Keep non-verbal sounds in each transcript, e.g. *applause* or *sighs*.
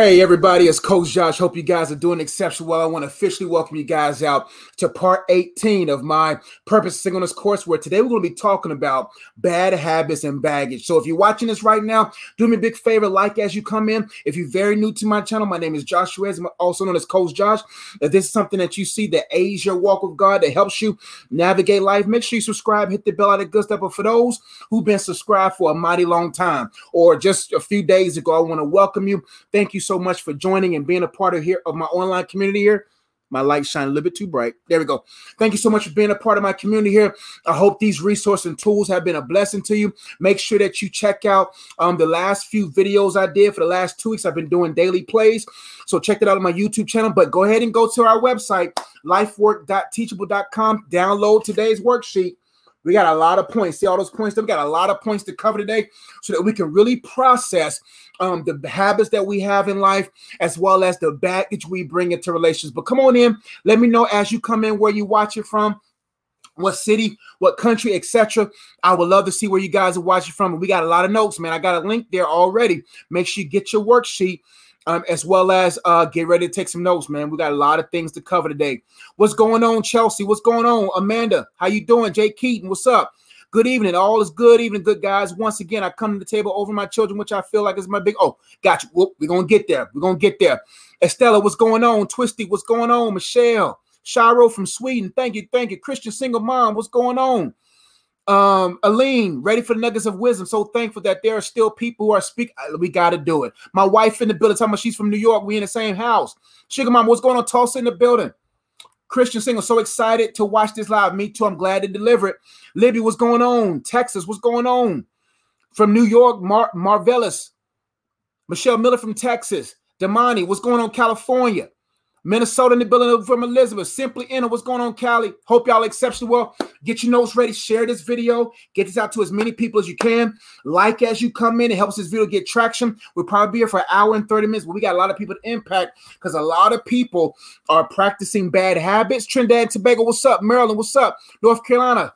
Hey everybody, it's Coach Josh. Hope you guys are doing exceptionally well. I want to officially welcome you guys out to part 18 of my Purpose Singleness course, where today we're going to be talking about bad habits and baggage. So if you're watching this right now, do me a big favor, like as you come in. If you're very new to my channel, my name is Joshua, also known as Coach Josh. If this is something that you see that aids your walk with God, that helps you navigate life, make sure you subscribe, hit the bell out of good stuff. But for those who've been subscribed for a mighty long time, or just a few days ago, I want to welcome you. Thank you so much for joining and being a part of here of my online community here. My light shine a little bit too bright. There we go. Thank you so much for being a part of my community here. I hope these resources and tools have been a blessing to you. Make sure that you check out um, the last few videos I did for the last two weeks. I've been doing daily plays. So check that out on my YouTube channel. But go ahead and go to our website, lifework.teachable.com. Download today's worksheet we got a lot of points. See all those points? We got a lot of points to cover today so that we can really process um, the habits that we have in life as well as the baggage we bring into relations. But come on in. Let me know as you come in where you watch it from what city, what country, etc. I would love to see where you guys are watching from. We got a lot of notes, man. I got a link there already. Make sure you get your worksheet um, as well as uh, get ready to take some notes, man. We got a lot of things to cover today. What's going on, Chelsea? What's going on, Amanda? How you doing, Jay Keaton? What's up? Good evening. All is good evening, good guys. Once again, I come to the table over my children, which I feel like is my big. Oh, got you. Whoop, we're gonna get there. We're gonna get there. Estella, what's going on? Twisty, what's going on? Michelle, Shiro from Sweden. Thank you, thank you. Christian single mom, what's going on? Um, Aline, ready for the nuggets of wisdom. So thankful that there are still people who are speaking. Uh, we got to do it. My wife in the building, talking about she's from New York. We in the same house. Sugar mom, what's going on? Tulsa in the building. Christian single, so excited to watch this live. Me too. I'm glad to deliver it. Libby, what's going on? Texas, what's going on? From New York, Mar- Marvelous. Michelle Miller from Texas. Damani, what's going on? California. Minnesota in the building from Elizabeth. Simply in what's going on, Cali? Hope y'all exceptionally well. Get your notes ready. Share this video. Get this out to as many people as you can. Like as you come in. It helps this video get traction. We'll probably be here for an hour and 30 minutes, but we got a lot of people to impact because a lot of people are practicing bad habits. Trinidad and Tobago, what's up? Maryland, what's up? North Carolina.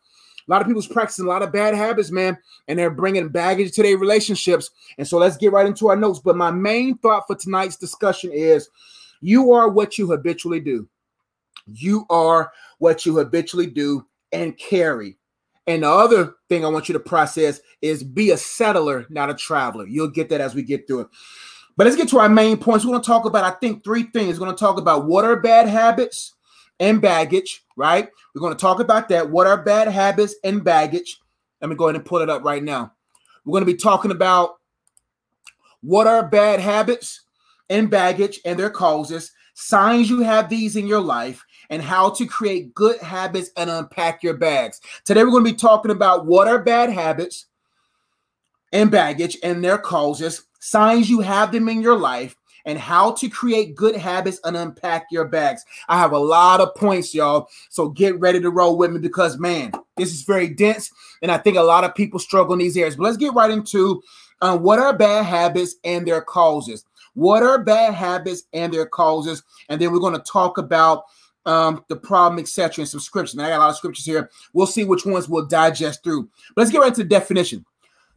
A lot of people's practicing a lot of bad habits, man, and they're bringing baggage to their relationships. And so let's get right into our notes. But my main thought for tonight's discussion is you are what you habitually do. You are what you habitually do and carry. And the other thing I want you to process is be a settler, not a traveler. You'll get that as we get through it. But let's get to our main points. We're going to talk about, I think, three things. We're going to talk about what are bad habits and baggage, right? We're going to talk about that. What are bad habits and baggage? Let me go ahead and pull it up right now. We're going to be talking about what are bad habits and baggage and their causes, signs you have these in your life, and how to create good habits and unpack your bags. Today, we're going to be talking about what are bad habits and baggage and their causes, signs you have them in your life, and how to create good habits and unpack your bags. I have a lot of points, y'all. So get ready to roll with me because, man, this is very dense. And I think a lot of people struggle in these areas. But let's get right into uh, what are bad habits and their causes. What are bad habits and their causes? And then we're going to talk about um, the problem, etc., and some scriptures. I got a lot of scriptures here. We'll see which ones we'll digest through. But let's get right into the definition.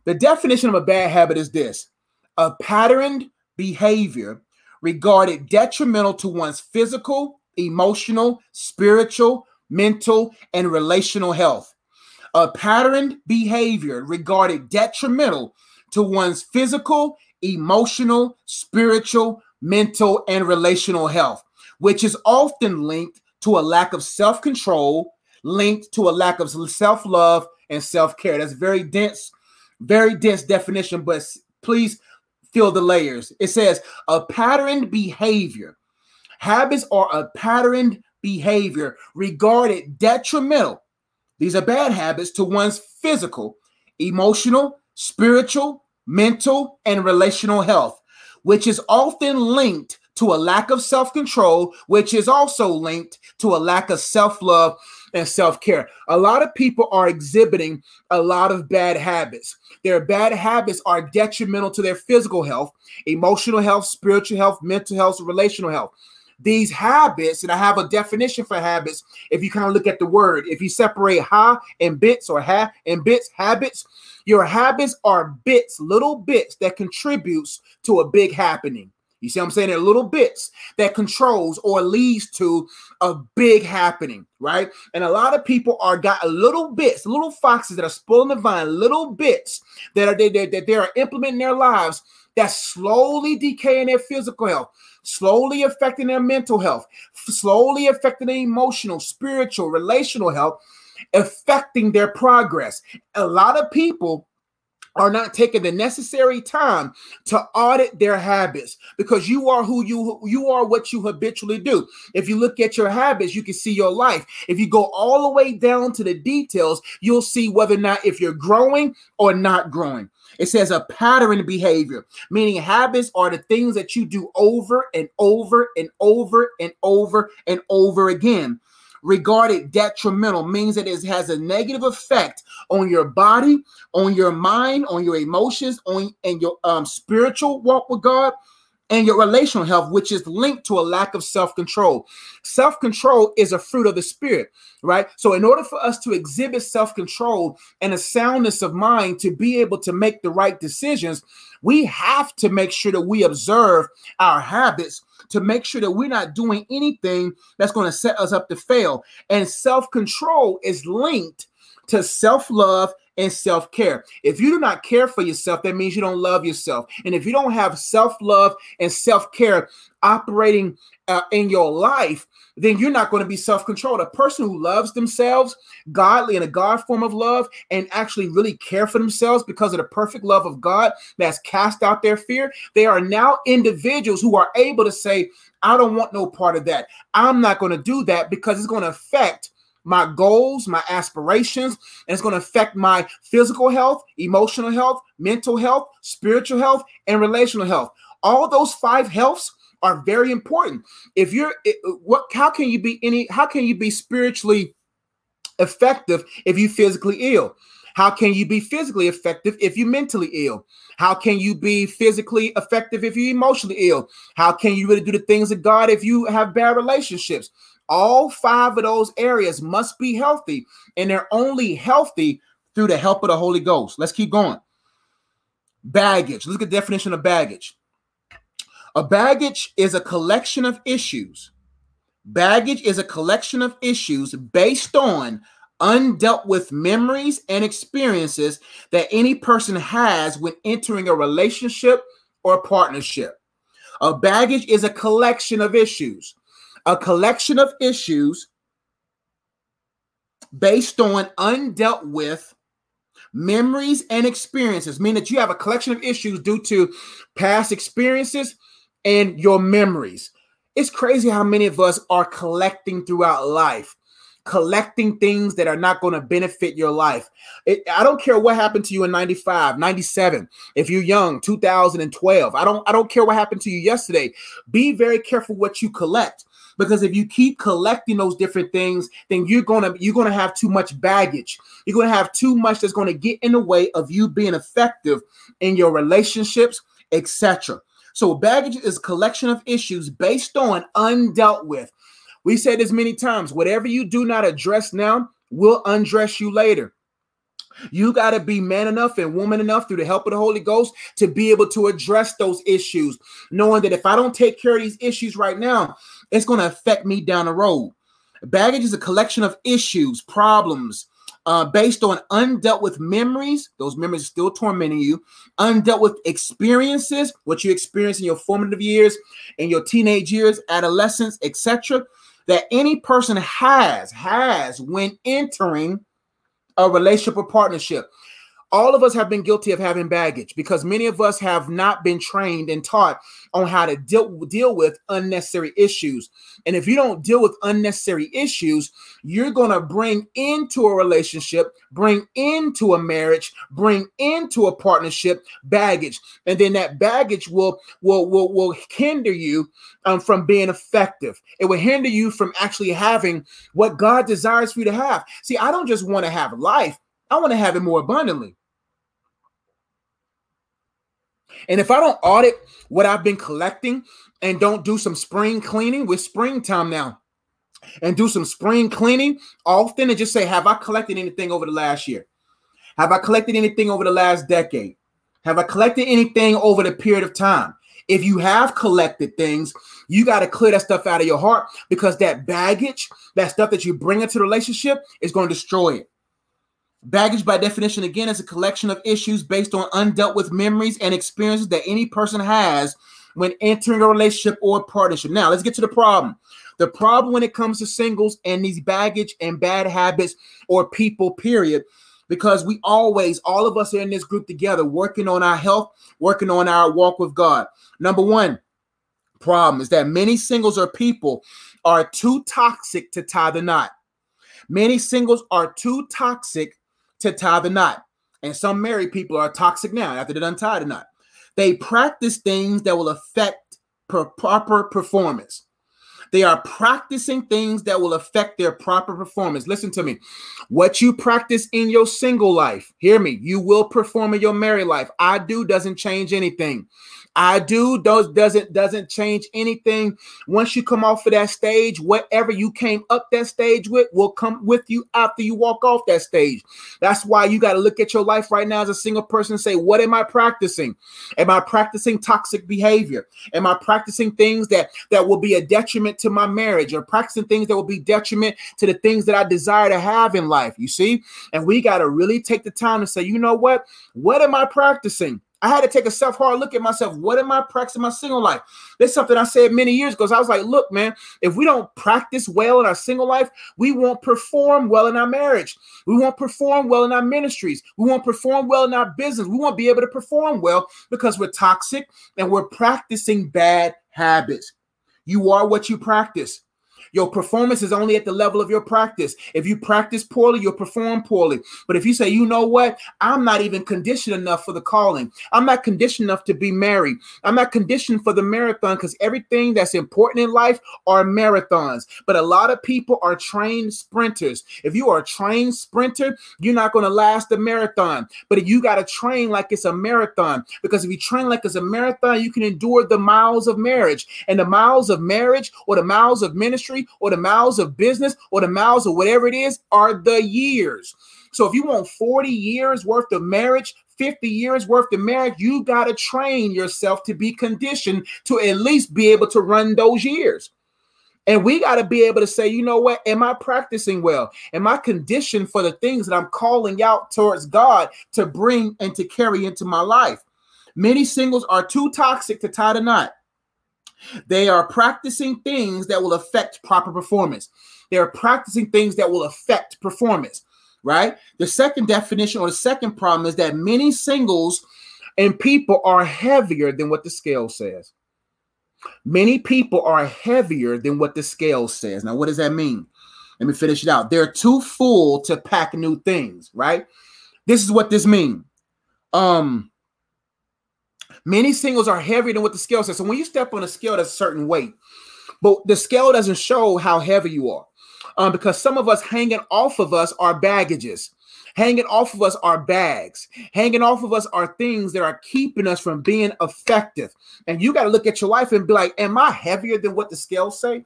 The definition of a bad habit is this a patterned behavior regarded detrimental to one's physical, emotional, spiritual, mental, and relational health. A patterned behavior regarded detrimental to one's physical, emotional, spiritual, mental, and relational health, which is often linked to a lack of self control, linked to a lack of self love and self care. That's very dense, very dense definition, but please feel the layers. It says a patterned behavior. Habits are a patterned behavior regarded detrimental. These are bad habits to one's physical, emotional, spiritual, mental, and relational health, which is often linked to a lack of self control, which is also linked to a lack of self love and self care. A lot of people are exhibiting a lot of bad habits. Their bad habits are detrimental to their physical health, emotional health, spiritual health, mental health, relational health. These habits, and I have a definition for habits. If you kind of look at the word, if you separate ha and bits or ha and bits, habits, your habits are bits, little bits that contributes to a big happening. You see what I'm saying? They're little bits that controls or leads to a big happening, right? And a lot of people are got little bits, little foxes that are spoiling the vine, little bits that are they, they, that they are implementing their lives that's slowly decaying their physical health, slowly affecting their mental health, slowly affecting their emotional, spiritual, relational health, affecting their progress. A lot of people are not taking the necessary time to audit their habits because you are who you you are what you habitually do. If you look at your habits you can see your life. If you go all the way down to the details you'll see whether or not if you're growing or not growing it says a pattern behavior meaning habits are the things that you do over and over and over and over and over again. Regarded detrimental means that it has a negative effect on your body, on your mind, on your emotions, on and your um, spiritual walk with God and your relational health, which is linked to a lack of self control. Self control is a fruit of the spirit, right? So, in order for us to exhibit self control and a soundness of mind to be able to make the right decisions, we have to make sure that we observe our habits to make sure that we're not doing anything that's going to set us up to fail. And self control is linked to self love and self care. If you do not care for yourself, that means you don't love yourself. And if you don't have self love and self care operating uh, in your life, then you're not going to be self controlled. A person who loves themselves, godly in a God form of love, and actually really care for themselves because of the perfect love of God that's cast out their fear, they are now individuals who are able to say, I don't want no part of that. I'm not going to do that because it's going to affect my goals, my aspirations, and it's going to affect my physical health, emotional health, mental health, spiritual health, and relational health. All those five healths are very important. If you're what how can you be any how can you be spiritually effective if you physically ill? How can you be physically effective if you're mentally ill? How can you be physically effective if you're emotionally ill? How can you really do the things of God if you have bad relationships? All five of those areas must be healthy, and they're only healthy through the help of the Holy Ghost. Let's keep going. Baggage. Look at the definition of baggage. A baggage is a collection of issues. Baggage is a collection of issues based on undealt with memories and experiences that any person has when entering a relationship or a partnership. A baggage is a collection of issues a collection of issues based on undealt with memories and experiences, mean that you have a collection of issues due to past experiences and your memories. It's crazy how many of us are collecting throughout life, collecting things that are not going to benefit your life. It, I don't care what happened to you in 95, 97, if you're young, 2012. I don't I don't care what happened to you yesterday. Be very careful what you collect because if you keep collecting those different things then you're gonna you're gonna have too much baggage. You're gonna have too much that's gonna get in the way of you being effective in your relationships etc so baggage is collection of issues based on undealt with. We said this many times whatever you do not address now will undress you later. You got to be man enough and woman enough through the help of the Holy Ghost to be able to address those issues, knowing that if I don't take care of these issues right now, it's going to affect me down the road. Baggage is a collection of issues, problems, uh, based on undealt with memories. Those memories are still tormenting you. Undealt with experiences, what you experienced in your formative years, in your teenage years, adolescence, etc. That any person has has when entering a relationship or partnership all of us have been guilty of having baggage because many of us have not been trained and taught on how to deal, deal with unnecessary issues. And if you don't deal with unnecessary issues, you're going to bring into a relationship, bring into a marriage, bring into a partnership baggage. And then that baggage will will will, will hinder you um, from being effective. It will hinder you from actually having what God desires for you to have. See, I don't just want to have life. I want to have it more abundantly. And if I don't audit what I've been collecting and don't do some spring cleaning with springtime now and do some spring cleaning often and just say, Have I collected anything over the last year? Have I collected anything over the last decade? Have I collected anything over the period of time? If you have collected things, you got to clear that stuff out of your heart because that baggage, that stuff that you bring into the relationship, is going to destroy it. Baggage, by definition, again, is a collection of issues based on undealt with memories and experiences that any person has when entering a relationship or partnership. Now, let's get to the problem. The problem when it comes to singles and these baggage and bad habits or people, period, because we always, all of us are in this group together, working on our health, working on our walk with God. Number one problem is that many singles or people are too toxic to tie the knot. Many singles are too toxic to tie the knot. And some married people are toxic now after they done tied the knot. They practice things that will affect per proper performance. They are practicing things that will affect their proper performance. Listen to me. What you practice in your single life, hear me, you will perform in your married life. I do doesn't change anything. I do does doesn't doesn't change anything. Once you come off of that stage, whatever you came up that stage with will come with you after you walk off that stage. That's why you got to look at your life right now as a single person and say, what am I practicing? Am I practicing toxic behavior? Am I practicing things that that will be a detriment to my marriage or practicing things that will be detriment to the things that I desire to have in life? You see? And we got to really take the time to say, you know what? What am I practicing? I had to take a self hard look at myself. What am I practicing my single life? That's something I said many years ago. I was like, look, man, if we don't practice well in our single life, we won't perform well in our marriage. We won't perform well in our ministries. We won't perform well in our business. We won't be able to perform well because we're toxic and we're practicing bad habits. You are what you practice. Your performance is only at the level of your practice. If you practice poorly, you'll perform poorly. But if you say, you know what, I'm not even conditioned enough for the calling, I'm not conditioned enough to be married, I'm not conditioned for the marathon because everything that's important in life are marathons. But a lot of people are trained sprinters. If you are a trained sprinter, you're not going to last the marathon. But you got to train like it's a marathon because if you train like it's a marathon, you can endure the miles of marriage and the miles of marriage or the miles of ministry or the miles of business or the miles of whatever it is are the years. So if you want 40 years worth of marriage, 50 years worth of marriage, you got to train yourself to be conditioned to at least be able to run those years. And we got to be able to say, you know what? Am I practicing well? Am I conditioned for the things that I'm calling out towards God to bring and to carry into my life? Many singles are too toxic to tie the knot. They are practicing things that will affect proper performance. They are practicing things that will affect performance, right? The second definition or the second problem is that many singles and people are heavier than what the scale says. Many people are heavier than what the scale says. Now, what does that mean? Let me finish it out. They're too full to pack new things, right? This is what this means. Um, Many singles are heavier than what the scale says. So when you step on a scale, that's a certain weight, but the scale doesn't show how heavy you are. Um, because some of us hanging off of us are baggages. Hanging off of us are bags. Hanging off of us are things that are keeping us from being effective. And you got to look at your life and be like, Am I heavier than what the scales say?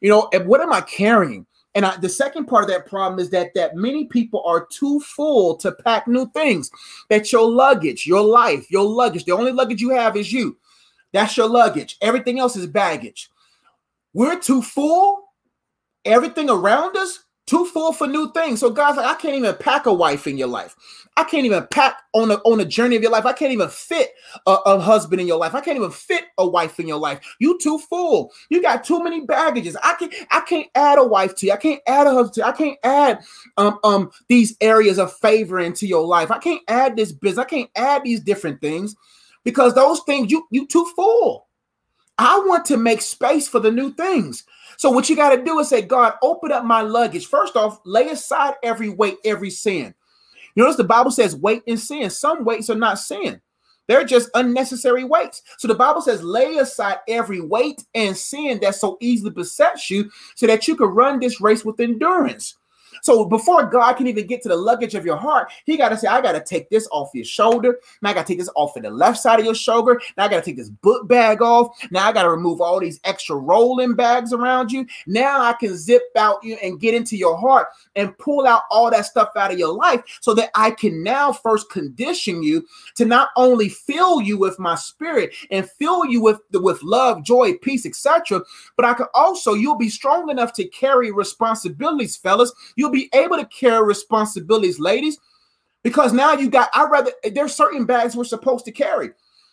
You know, and what am I carrying? And I, the second part of that problem is that that many people are too full to pack new things. That your luggage, your life, your luggage, the only luggage you have is you. That's your luggage. Everything else is baggage. We're too full. Everything around us too full for new things. So God's like, I can't even pack a wife in your life. I can't even pack on a on a journey of your life. I can't even fit a, a, husband in your life. I can't even fit a wife in your life. You too full. You got too many baggages. I can I can't add a wife to you. I can't add a husband to you. I can't add um um these areas of favor into your life. I can't add this business. I can't add these different things because those things you you too full. I want to make space for the new things. So what you got to do is say, God, open up my luggage. First off, lay aside every weight, every sin. You notice the Bible says weight and sin. Some weights are not sin. They're just unnecessary weights. So the Bible says, lay aside every weight and sin that so easily besets you so that you can run this race with endurance. So before God can even get to the luggage of your heart, He got to say, I got to take this off your shoulder. Now I got to take this off of the left side of your shoulder. Now I got to take this book bag off. Now I got to remove all these extra rolling bags around you. Now I can zip out you and get into your heart and pull out all that stuff out of your life so that I can now first condition you to not only fill you with my spirit and fill you with with love, joy, peace, etc., but I can also you'll be strong enough to carry responsibilities, fellas. You'll be able to carry responsibilities, ladies, because now you got. I rather there's certain bags we're supposed to carry.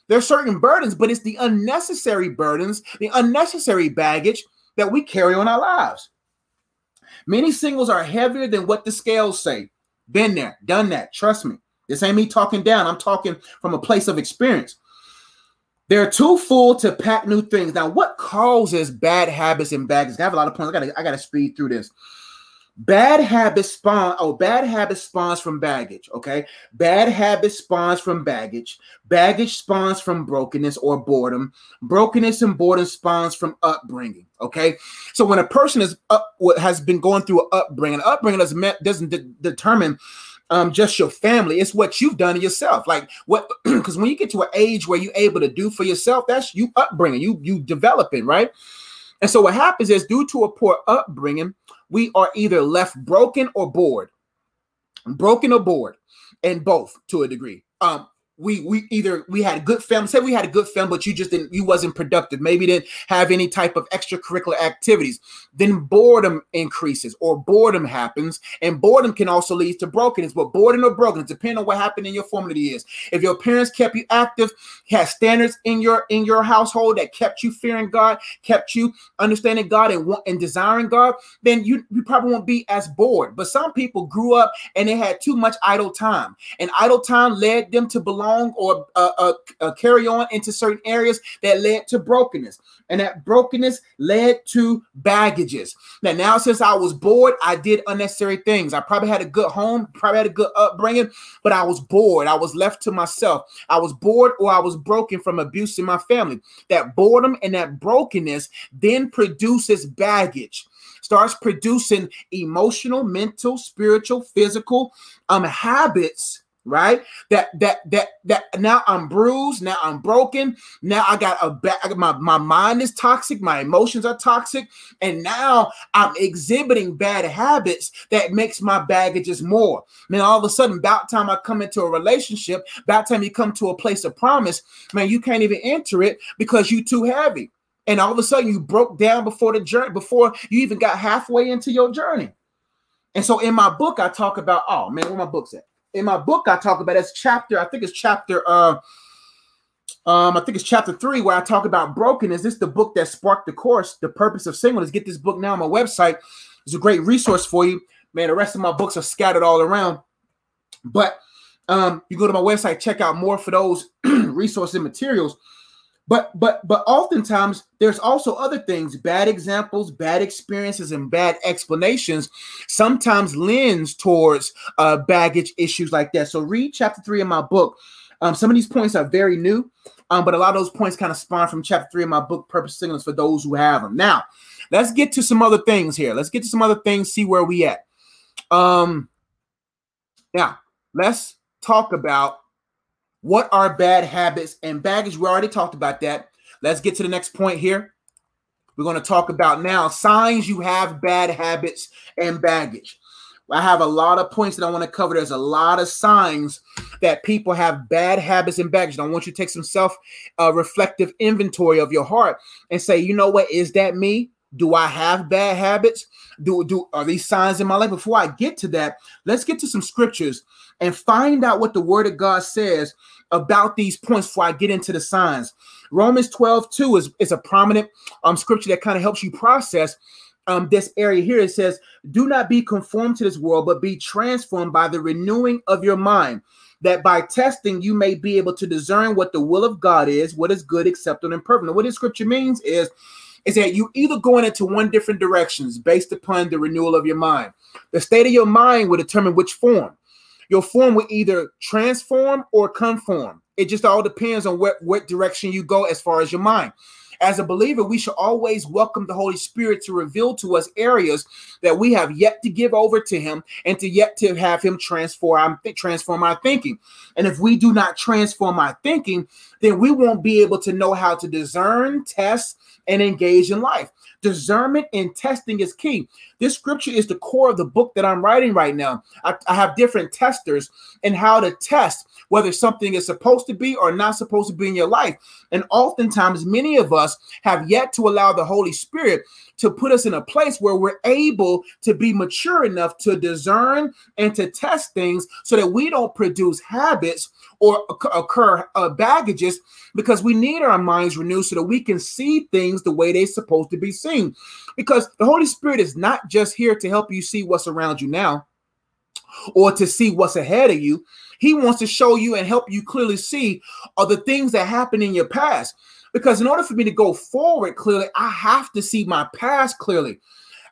There's certain burdens, but it's the unnecessary burdens, the unnecessary baggage that we carry on our lives. Many singles are heavier than what the scales say. Been there, done that. Trust me. This ain't me talking down. I'm talking from a place of experience. They're too full to pack new things. Now, what causes bad habits and baggage? I have a lot of points. I gotta, I gotta speed through this. Bad habits spawn. Oh, bad habits spawns from baggage. Okay, bad habits spawns from baggage. Baggage spawns from brokenness or boredom. Brokenness and boredom spawns from upbringing. Okay, so when a person is up, has been going through an upbringing, upbringing doesn't doesn't de- determine um, just your family. It's what you've done to yourself. Like what? *clears throat* Because when you get to an age where you're able to do for yourself, that's you upbringing. You you developing right. And so what happens is, due to a poor upbringing, we are either left broken or bored, broken or bored, and both to a degree. Um, we we either we had a good film say we had a good film but you just didn't you wasn't productive. Maybe didn't have any type of extracurricular activities. Then boredom increases or boredom happens. And boredom can also lead to brokenness but boredom or brokenness depending on what happened in your formative years. If your parents kept you active had standards in your in your household that kept you fearing god kept you understanding god and and desiring god then you, you probably won't be as bored. But some people grew up and they had too much idle time. And idle time led them to belong or uh, uh, uh, carry on into certain areas that led to brokenness. And that brokenness led to baggages. Now, now since I was bored, I did unnecessary things. I probably had a good home, probably had a good upbringing, but I was bored. I was left to myself. I was bored or I was broken from abuse in my family. That boredom and that brokenness then produces baggage starts producing emotional, mental, spiritual, physical um habits right? That that that that now I'm bruised, now I'm broken, now I got a back my, my mind is toxic, my emotions are toxic, and now I'm exhibiting bad habits that makes my baggages more. Man, all of a sudden, about time I come into a relationship, about time you come to a place of promise, man, you can't even enter it because you too heavy. And all of a sudden you broke down before the journey, before you even got halfway into your journey. And so in my book, I talk about, oh man, where my book's at? In my book I talk about as chapter, I think it's chapter uh um, I think it's chapter three where I talk about. This is the book that sparked the course, The Purpose of Singleness. Get this book now on my website. It's a great resource for you. Man, the rest of my books are scattered all around. But um, you go to my website, check out more for those *clears throat* resources and materials. But but but oftentimes there's also other things, bad examples, bad experiences, and bad explanations. Sometimes lends towards uh, baggage issues like that. So read chapter three of my book. Um, some of these points are very new, um, but a lot of those points kind of spawn from chapter three of my book, Purpose Singleness, for those who have them. Now, let's get to some other things here. Let's get to some other things, see where we at. Um, now, let's talk about what are bad habits and baggage? We already talked about that. Let's get to the next point here. We're going to talk about now signs you have bad habits and baggage. I have a lot of points that I want to cover. There's a lot of signs that people have bad habits and baggage. And I want you to take some self uh, reflective inventory of your heart and say, you know what? Is that me? Do I have bad habits? Do, do are these signs in my life? Before I get to that, let's get to some scriptures and find out what the word of God says about these points before I get into the signs. Romans 12, 2 is, is a prominent um, scripture that kind of helps you process um, this area here. It says, Do not be conformed to this world, but be transformed by the renewing of your mind, that by testing you may be able to discern what the will of God is, what is good, acceptable, and perfect. And what this scripture means is, is that you either going into one different directions based upon the renewal of your mind. The state of your mind will determine which form. Your form will either transform or conform. It just all depends on what, what direction you go as far as your mind. As a believer, we should always welcome the Holy Spirit to reveal to us areas that we have yet to give over to Him and to yet to have Him transform, um, transform our thinking. And if we do not transform our thinking, then we won't be able to know how to discern, test, and engage in life. Discernment and testing is key. This scripture is the core of the book that I'm writing right now. I, I, have different testers and how to test whether something is supposed to be or not supposed to be in your life. And oftentimes, many of us have yet to allow the Holy Spirit to put us in a place where we're able to be mature enough to discern and to test things so that we don't produce habits or occur uh, baggages because we need our minds renewed so that we can see things the way they're supposed to be seen. Because the Holy Spirit is not just here to help you see what's around you now or to see what's ahead of you. He wants to show you and help you clearly see are the things that happened in your past. Because in order for me to go forward clearly, I have to see my past clearly.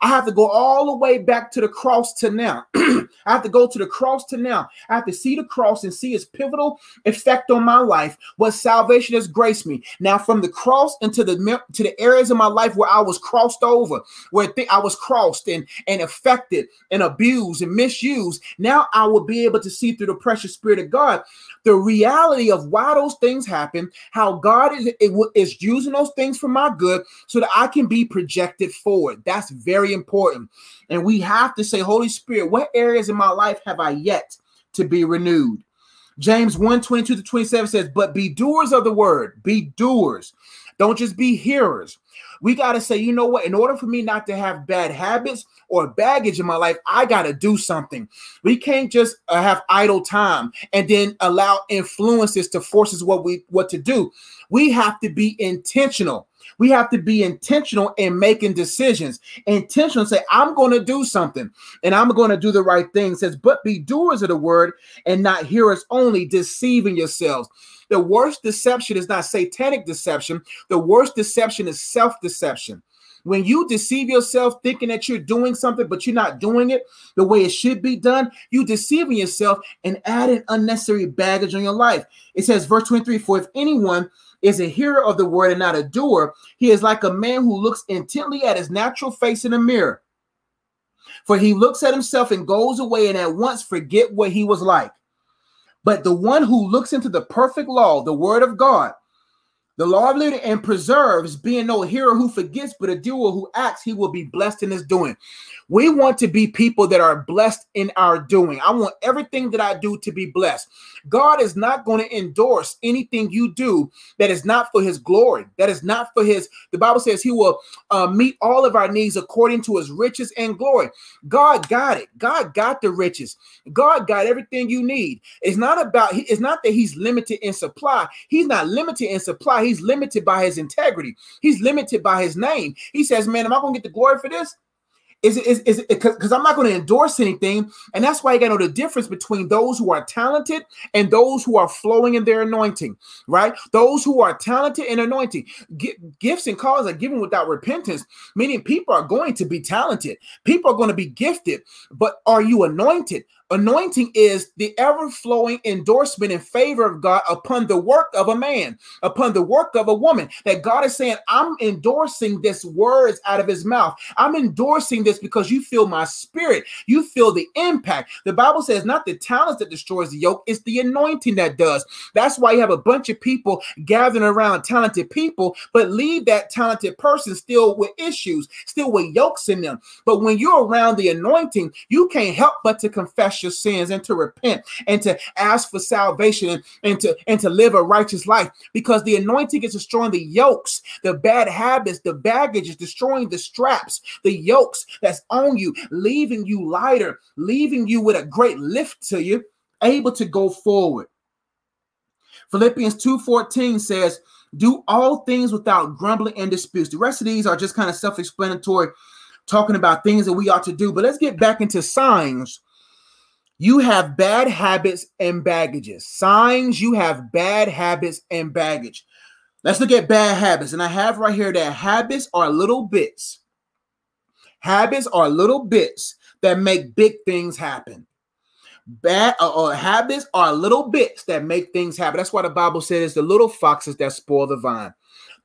I have to go all the way back to the cross to now. *clears throat* I have to go to the cross to now. I have to see the cross and see its pivotal effect on my life, what salvation has graced me. Now, from the cross into the to the areas of my life where I was crossed over, where I was crossed and, and affected and abused and misused, now I will be able to see through the precious spirit of God the reality of why those things happen, how God is, is using those things for my good so that I can be projected forward. That's very important. And we have to say, Holy Spirit, what areas in my life have I yet to be renewed? James 1 22 to 27 says, But be doers of the word, be doers. Don't just be hearers. We got to say, you know what? In order for me not to have bad habits or baggage in my life, I got to do something. We can't just uh, have idle time and then allow influences to force us what we what to do. We have to be intentional. We have to be intentional in making decisions. Intentional say, I'm going to do something and I'm going to do the right thing. It says, but be doers of the word and not hearers only, deceiving yourselves. The worst deception is not satanic deception. The worst deception is self deception. When you deceive yourself thinking that you're doing something, but you're not doing it the way it should be done, you deceiving yourself and adding unnecessary baggage on your life. It says, verse 23 For if anyone is a hearer of the word and not a doer, he is like a man who looks intently at his natural face in a mirror. For he looks at himself and goes away and at once forget what he was like. But the one who looks into the perfect law, the word of God, the law of liberty and preserves, being no hearer who forgets, but a doer who acts, he will be blessed in his doing. We want to be people that are blessed in our doing. I want everything that I do to be blessed. God is not going to endorse anything you do that is not for his glory, that is not for his. The Bible says he will uh, meet all of our needs according to his riches and glory. God got it. God got the riches. God got everything you need. It's not about, it's not that he's limited in supply. He's not limited in supply. He's limited by his integrity. He's limited by his name. He says, man, am I going to get the glory for this? Is it is is it because I'm not going to endorse anything, and that's why you got to know the difference between those who are talented and those who are flowing in their anointing, right? Those who are talented and anointing, G- gifts and calls are given without repentance. Meaning, people are going to be talented, people are going to be gifted, but are you anointed? Anointing is the ever flowing endorsement in favor of God upon the work of a man, upon the work of a woman. That God is saying, I'm endorsing this words out of his mouth. I'm endorsing this because you feel my spirit. You feel the impact. The Bible says, not the talents that destroys the yoke, it's the anointing that does. That's why you have a bunch of people gathering around talented people, but leave that talented person still with issues, still with yokes in them. But when you're around the anointing, you can't help but to confess your sins and to repent and to ask for salvation and, and to and to live a righteous life because the anointing is destroying the yokes, the bad habits, the baggage is destroying the straps, the yokes that's on you, leaving you lighter, leaving you with a great lift to you, able to go forward. Philippians 2:14 says, "Do all things without grumbling and disputes." The rest of these are just kind of self-explanatory, talking about things that we ought to do. But let's get back into signs you have bad habits and baggages. Signs you have bad habits and baggage. Let's look at bad habits. And I have right here that habits are little bits. Habits are little bits that make big things happen. Bad uh, uh, habits are little bits that make things happen. That's why the Bible says the little foxes that spoil the vine.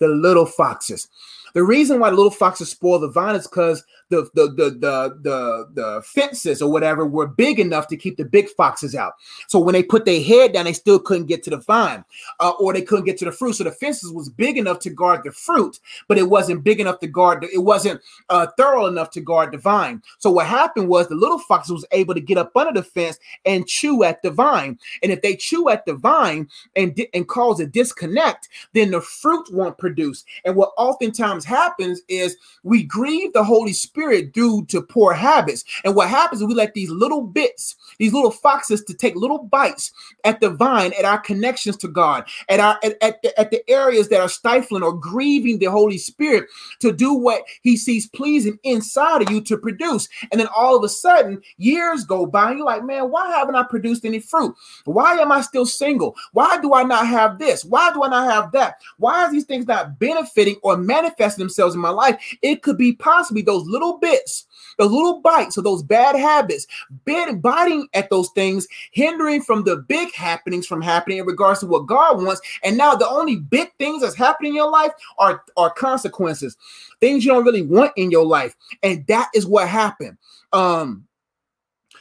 the little foxes. The reason why the little foxes spoil the vine is because the, the the the the the fences or whatever were big enough to keep the big foxes out. So when they put their head down, they still couldn't get to the vine, uh, or they couldn't get to the fruit. So the fences was big enough to guard the fruit, but it wasn't big enough to guard. The, it wasn't uh, thorough enough to guard the vine. So what happened was the little fox was able to get up under the fence and chew at the vine. And if they chew at the vine and di- and cause a disconnect, then the fruit won't produce. And what oftentimes happens is we grieve the Holy Spirit spirit due to poor habits. And what happens is we let these little bits, these little foxes, to take little bites at the vine, at our connections to God, at our at, at, the, at the areas that are stifling or grieving the Holy Spirit to do what He sees pleasing inside of you to produce. And then all of a sudden, years go by, and you're like, man, why haven't I produced any fruit? Why am I still single? Why do I not have this? Why do I not have that? Why are these things not benefiting or manifesting themselves in my life? It could be possibly those little little bits, the little bites of those bad habits, bit, biting at those things, hindering from the big happenings from happening in regards to what God wants. And now the only big things that's happening in your life are, are consequences, things you don't really want in your life. And that is what happened. Um,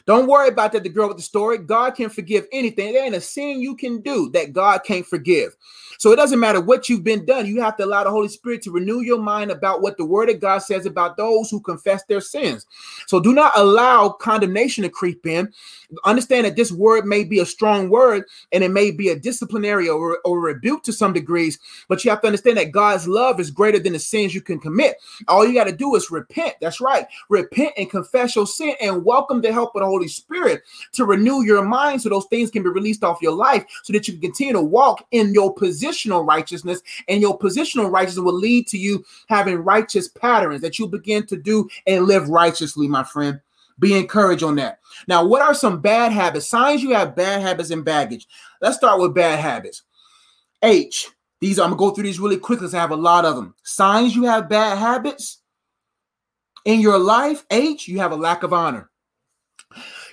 don't worry about that. The girl with the story, God can forgive anything. There ain't a sin you can do that God can't forgive. So it doesn't matter what you've been done. You have to allow the Holy Spirit to renew your mind about what the word of God says about those who confess their sins. So do not allow condemnation to creep in. Understand that this word may be a strong word and it may be a disciplinary or, or rebuke to some degrees, but you have to understand that God's love is greater than the sins you can commit. All you got to do is repent. That's right. Repent and confess your sin and welcome the help of the Holy Spirit to renew your mind so those things can be released off your life so that you can continue to walk in your position positional righteousness, and your positional righteousness will lead to you having righteous patterns that you begin to do and live righteously, my friend. Be encouraged on that. Now, what are some bad habits? Signs you have bad habits and baggage. Let's start with bad habits. H. These I'm gonna go through these really quickly because I have a lot of them. Signs you have bad habits in your life. H. You have a lack of honor.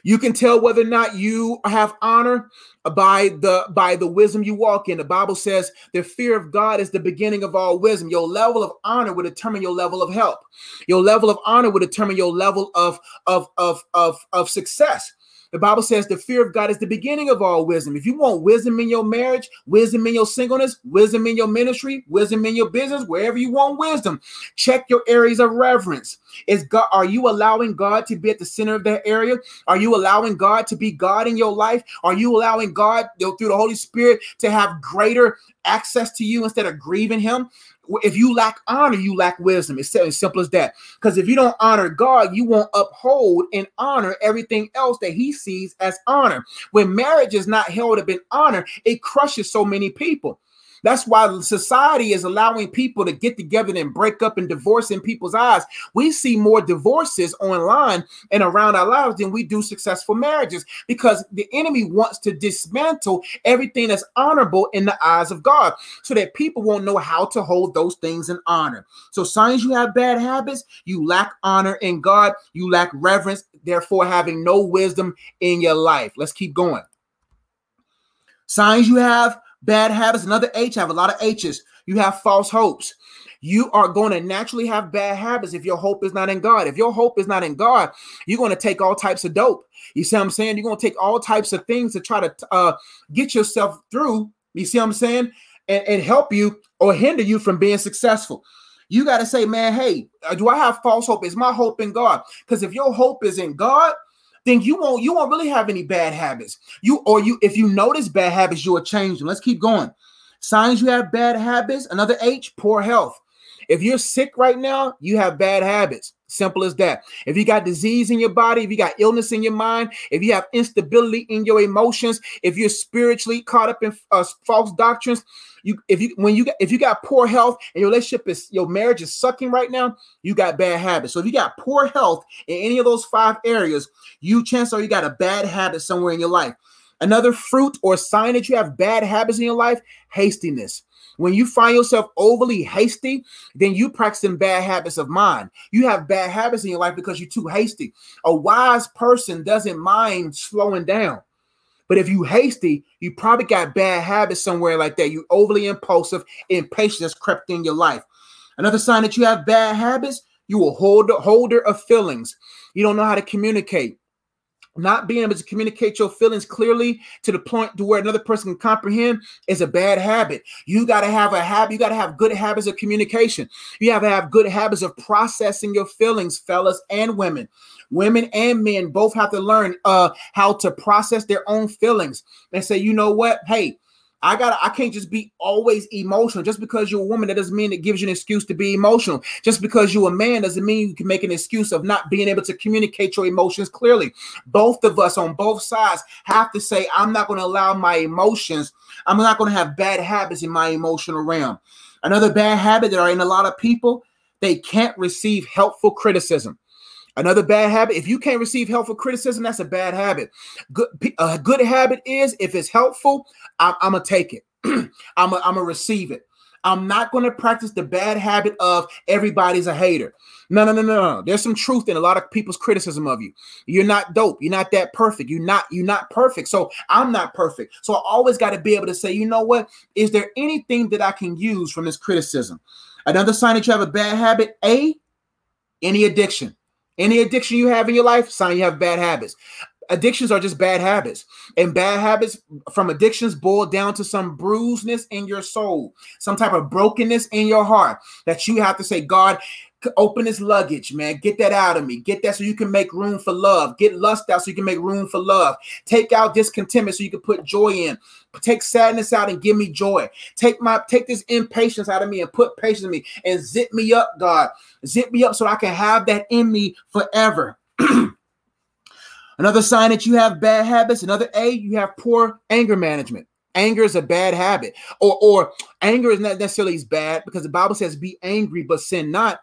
You can tell whether or not you have honor by the by the wisdom you walk in. The Bible says the fear of God is the beginning of all wisdom. Your level of honor will determine your level of help. Your level of honor will determine your level of of of of, of success. The Bible says the fear of God is the beginning of all wisdom. If you want wisdom in your marriage, wisdom in your singleness, wisdom in your ministry, wisdom in your business, wherever you want wisdom, check your areas of reverence. Is God are you allowing God to be at the center of that area? Are you allowing God to be God in your life? Are you allowing God through the Holy Spirit to have greater access to you instead of grieving him? If you lack honor, you lack wisdom. It's as simple as that. Because if you don't honor God, you won't uphold and honor everything else that He sees as honor. When marriage is not held up in honor, it crushes so many people. That's why society is allowing people to get together and break up and divorce in people's eyes. We see more divorces online and around our lives than we do successful marriages because the enemy wants to dismantle everything that's honorable in the eyes of God so that people won't know how to hold those things in honor. So, signs you have bad habits, you lack honor in God, you lack reverence, therefore having no wisdom in your life. Let's keep going. Signs you have bad habits. Another H, have a lot of H's. You have false hopes. You are going to naturally have bad habits if your hope is not in God. If your hope is not in God, you're going to take all types of dope. You see what I'm saying? You're going to take all types of things to try to uh, get yourself through. You see what I'm saying? And, and help you or hinder you from being successful. You got to say, man, hey, uh, do I have false hope? Is my hope in God? Because if your hope is in God, then you won't you won't really have any bad habits. You or you if you notice bad habits, you will change them. Let's keep going. Signs you have bad habits. Another H, poor health. If you're sick right now, you have bad habits. Simple as that. If you got disease in your body, if you got illness in your mind, if you have instability in your emotions, if you're spiritually caught up in uh, false doctrines, you if you when you got if you got poor health and your relationship is your marriage is sucking right now, you got bad habits. So if you got poor health in any of those five areas, you chance are you got a bad habit somewhere in your life. Another fruit or sign that you have bad habits in your life, hastiness. When you find yourself overly hasty, then you practicing bad habits of mind. You have bad habits in your life because you're too hasty. A wise person doesn't mind slowing down. But if you hasty, you probably got bad habits somewhere like that. You overly impulsive, impatience has crept in your life. Another sign that you have bad habits, you a holder holder of feelings. You don't know how to communicate not being able to communicate your feelings clearly to the point to where another person can comprehend is a bad habit. You got to have a habit. You got to have good habits of communication. You have to have good habits of processing your feelings, fellas and women. Women and men both have to learn uh, how to process their own feelings and say, you know what? Hey, I got I can't just be always emotional. Just because you're a woman, that doesn't mean it gives you an excuse to be emotional. Just because you're a man doesn't mean you can make an excuse of not being able to communicate your emotions clearly. Both of us on both sides have to say, I'm not going to allow my emotions, I'm not going to have bad habits in my emotional realm. Another bad habit that are in a lot of people, they can't receive helpful criticism. Another bad habit, if you can't receive helpful criticism, that's a bad habit. Good, a good habit is if it's helpful, I'm, I'm gonna take it. *clears throat* I'm gonna receive it. I'm not going to practice the bad habit of everybody's a hater. No, no, no, no, no. There's some truth in a lot of people's criticism of you. You're not dope. You're not that perfect. You're not. You're not perfect. So I'm not perfect. So I always got to be able to say, you know what? Is there anything that I can use from this criticism? Another sign that you have a bad habit. A, any addiction. Any addiction you have in your life, sign you have bad habits. Addictions are just bad habits, and bad habits from addictions boil down to some bruisedness in your soul, some type of brokenness in your heart that you have to say, God, open this luggage, man. Get that out of me. Get that so you can make room for love. Get lust out so you can make room for love. Take out discontentment so you can put joy in. Take sadness out and give me joy. Take my take this impatience out of me and put patience in me and zip me up, God. Zip me up so I can have that in me forever. *clears throat* Another sign that you have bad habits. Another A, you have poor anger management. Anger is a bad habit, or or anger is not necessarily bad because the Bible says, "Be angry, but sin not."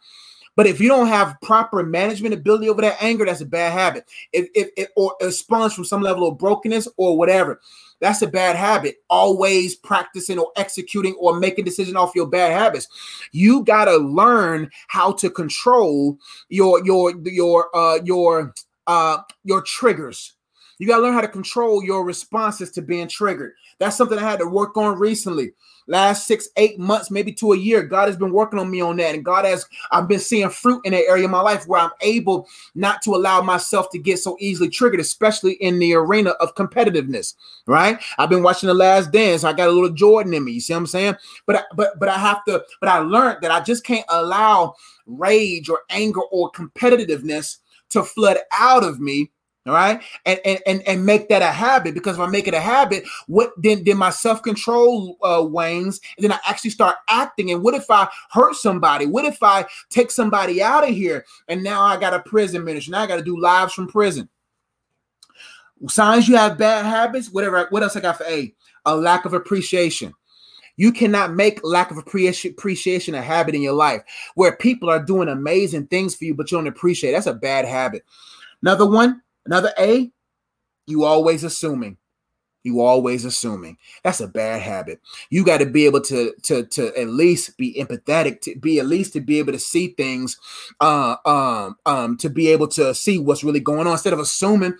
But if you don't have proper management ability over that anger, that's a bad habit. If, if or it spawns from some level of brokenness or whatever, that's a bad habit. Always practicing or executing or making decision off your bad habits. You gotta learn how to control your your your uh your uh your triggers. You gotta learn how to control your responses to being triggered. That's something I had to work on recently last six, eight months, maybe to a year. God has been working on me on that. And God has, I've been seeing fruit in that area of my life where I'm able not to allow myself to get so easily triggered, especially in the arena of competitiveness. Right. I've been watching The Last Dance. I got a little Jordan in me. You see what I'm saying? But, but, but I have to, but I learned that I just can't allow rage or anger or competitiveness to flood out of me all right? And, and and and make that a habit because if i make it a habit what then then my self-control uh wanes and then i actually start acting. And what if i hurt somebody? What if i take somebody out of here and now i got a prison ministry now i got to do lives from prison. Signs you have bad habits whatever what else i got for a a lack of appreciation. You cannot make lack of appreciation a habit in your life where people are doing amazing things for you but you don't appreciate that's a bad habit. Another one Another A, you always assuming. You always assuming. That's a bad habit. You got to be able to to to at least be empathetic, to be at least to be able to see things, uh, um, um, to be able to see what's really going on instead of assuming.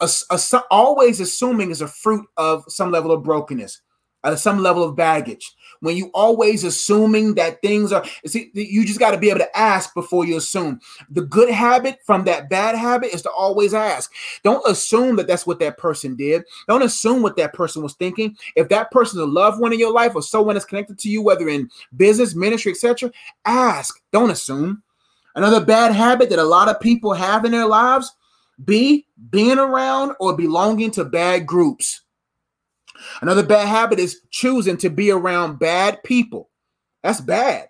A, a, always assuming is a fruit of some level of brokenness, uh, some level of baggage when you always assuming that things are see you just got to be able to ask before you assume. The good habit from that bad habit is to always ask. Don't assume that that's what that person did. Don't assume what that person was thinking. If that person is a loved one in your life or someone that's connected to you whether in business ministry etc ask. Don't assume. Another bad habit that a lot of people have in their lives be being around or belonging to bad groups Another bad habit is choosing to be around bad people. That's bad.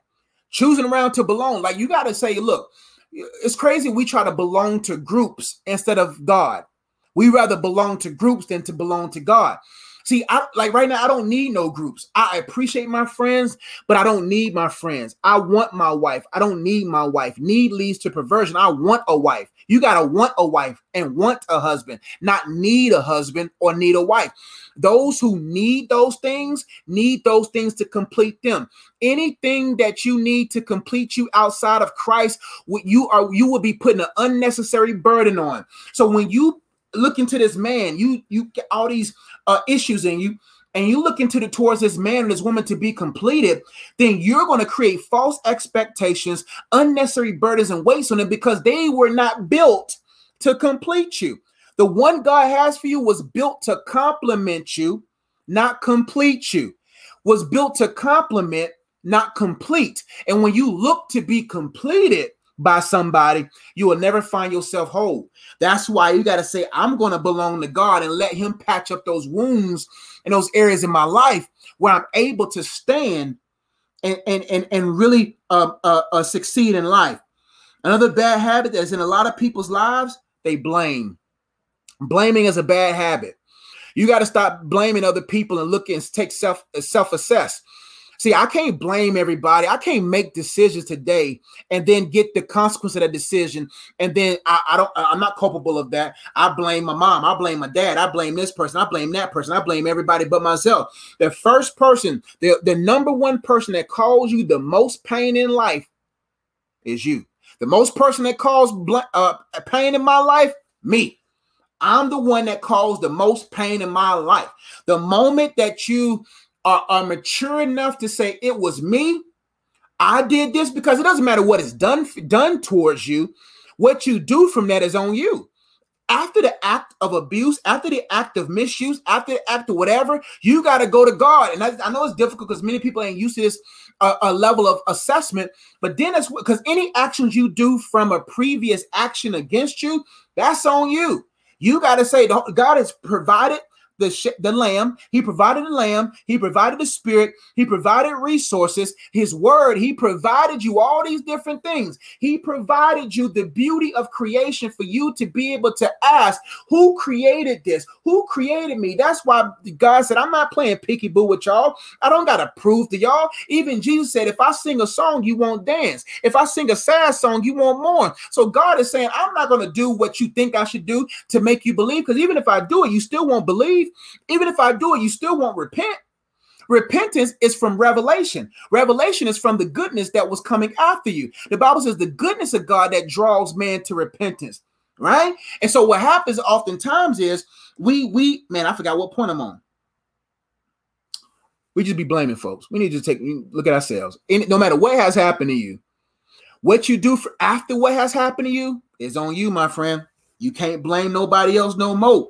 Choosing around to belong. Like you got to say, look, it's crazy we try to belong to groups instead of God. We rather belong to groups than to belong to God. See, I like right now, I don't need no groups. I appreciate my friends, but I don't need my friends. I want my wife. I don't need my wife. Need leads to perversion. I want a wife. You got to want a wife and want a husband, not need a husband or need a wife. Those who need those things need those things to complete them. Anything that you need to complete you outside of Christ, you are you will be putting an unnecessary burden on. So when you look into this man, you you get all these uh, issues in you, and you look into the towards this man and this woman to be completed, then you're going to create false expectations, unnecessary burdens, and weights on them because they were not built to complete you. The one God has for you was built to complement you, not complete you. Was built to complement, not complete. And when you look to be completed, by somebody, you will never find yourself whole. That's why you got to say, I'm going to belong to God and let Him patch up those wounds in those areas in my life where I'm able to stand and and and, and really uh, uh, uh, succeed in life. Another bad habit that's in a lot of people's lives, they blame. Blaming is a bad habit. You got to stop blaming other people and look and take self self assess. See, I can't blame everybody. I can't make decisions today and then get the consequence of that decision. And then I, I don't, I'm not culpable of that. I blame my mom. I blame my dad. I blame this person. I blame that person. I blame everybody but myself. The first person, the, the number one person that caused you the most pain in life is you. The most person that caused uh, pain in my life, me. I'm the one that caused the most pain in my life. The moment that you are, are mature enough to say it was me. I did this because it doesn't matter what is done done towards you. What you do from that is on you. After the act of abuse, after the act of misuse, after the act of whatever, you got to go to God. And I, I know it's difficult because many people ain't used to this uh, a level of assessment. But then it's because any actions you do from a previous action against you, that's on you. You got to say God has provided the, sh- the lamb. He provided the lamb. He provided the spirit. He provided resources. His word. He provided you all these different things. He provided you the beauty of creation for you to be able to ask, who created this? Who created me? That's why God said, I'm not playing picky boo with y'all. I don't got to prove to y'all. Even Jesus said, if I sing a song, you won't dance. If I sing a sad song, you won't mourn. So God is saying, I'm not going to do what you think I should do to make you believe. Because even if I do it, you still won't believe believe, even if I do it, you still won't repent. Repentance is from revelation. Revelation is from the goodness that was coming after you. The Bible says the goodness of God that draws man to repentance, right? And so what happens oftentimes is we we man, I forgot what point I'm on. We just be blaming folks. We need to take look at ourselves. And no matter what has happened to you, what you do for after what has happened to you is on you, my friend. You can't blame nobody else no more.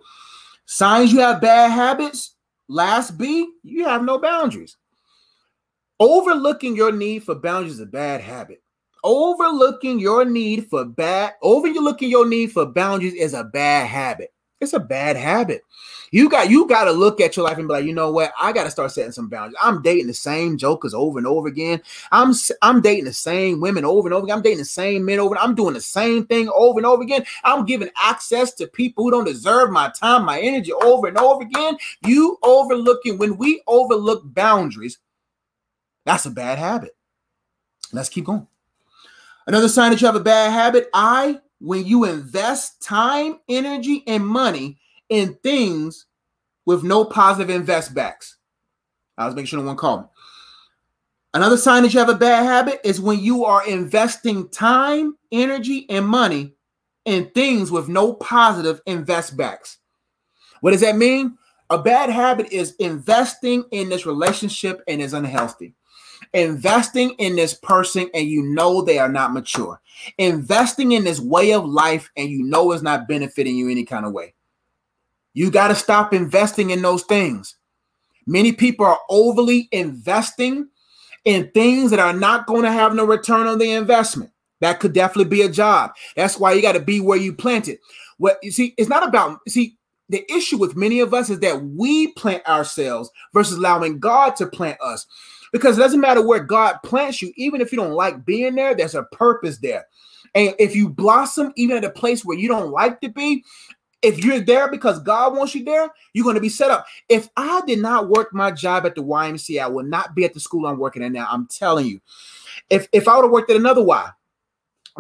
Signs you have bad habits. Last B, you have no boundaries. Overlooking your need for boundaries is a bad habit. Overlooking your need for bad, overlooking your need for boundaries is a bad habit. It's a bad habit. You got you got to look at your life and be like, you know what? I got to start setting some boundaries. I'm dating the same jokers over and over again. I'm I'm dating the same women over and over again. I'm dating the same men over. I'm doing the same thing over and over again. I'm giving access to people who don't deserve my time, my energy over and over again. You overlooking when we overlook boundaries, that's a bad habit. Let's keep going. Another sign that you have a bad habit, I when you invest time, energy, and money in things with no positive invest backs. I was making sure no one called me. Another sign that you have a bad habit is when you are investing time, energy, and money in things with no positive invest backs. What does that mean? A bad habit is investing in this relationship and is unhealthy investing in this person and you know they are not mature, investing in this way of life and you know it's not benefiting you any kind of way. You got to stop investing in those things. Many people are overly investing in things that are not going to have no return on the investment. That could definitely be a job. That's why you got to be where you planted. What you see, it's not about see the issue with many of us is that we plant ourselves versus allowing God to plant us. Because it doesn't matter where God plants you, even if you don't like being there, there's a purpose there. And if you blossom even at a place where you don't like to be, if you're there because God wants you there, you're going to be set up. If I did not work my job at the YMCA, I would not be at the school I'm working at now. I'm telling you. If if I would have worked at another Y,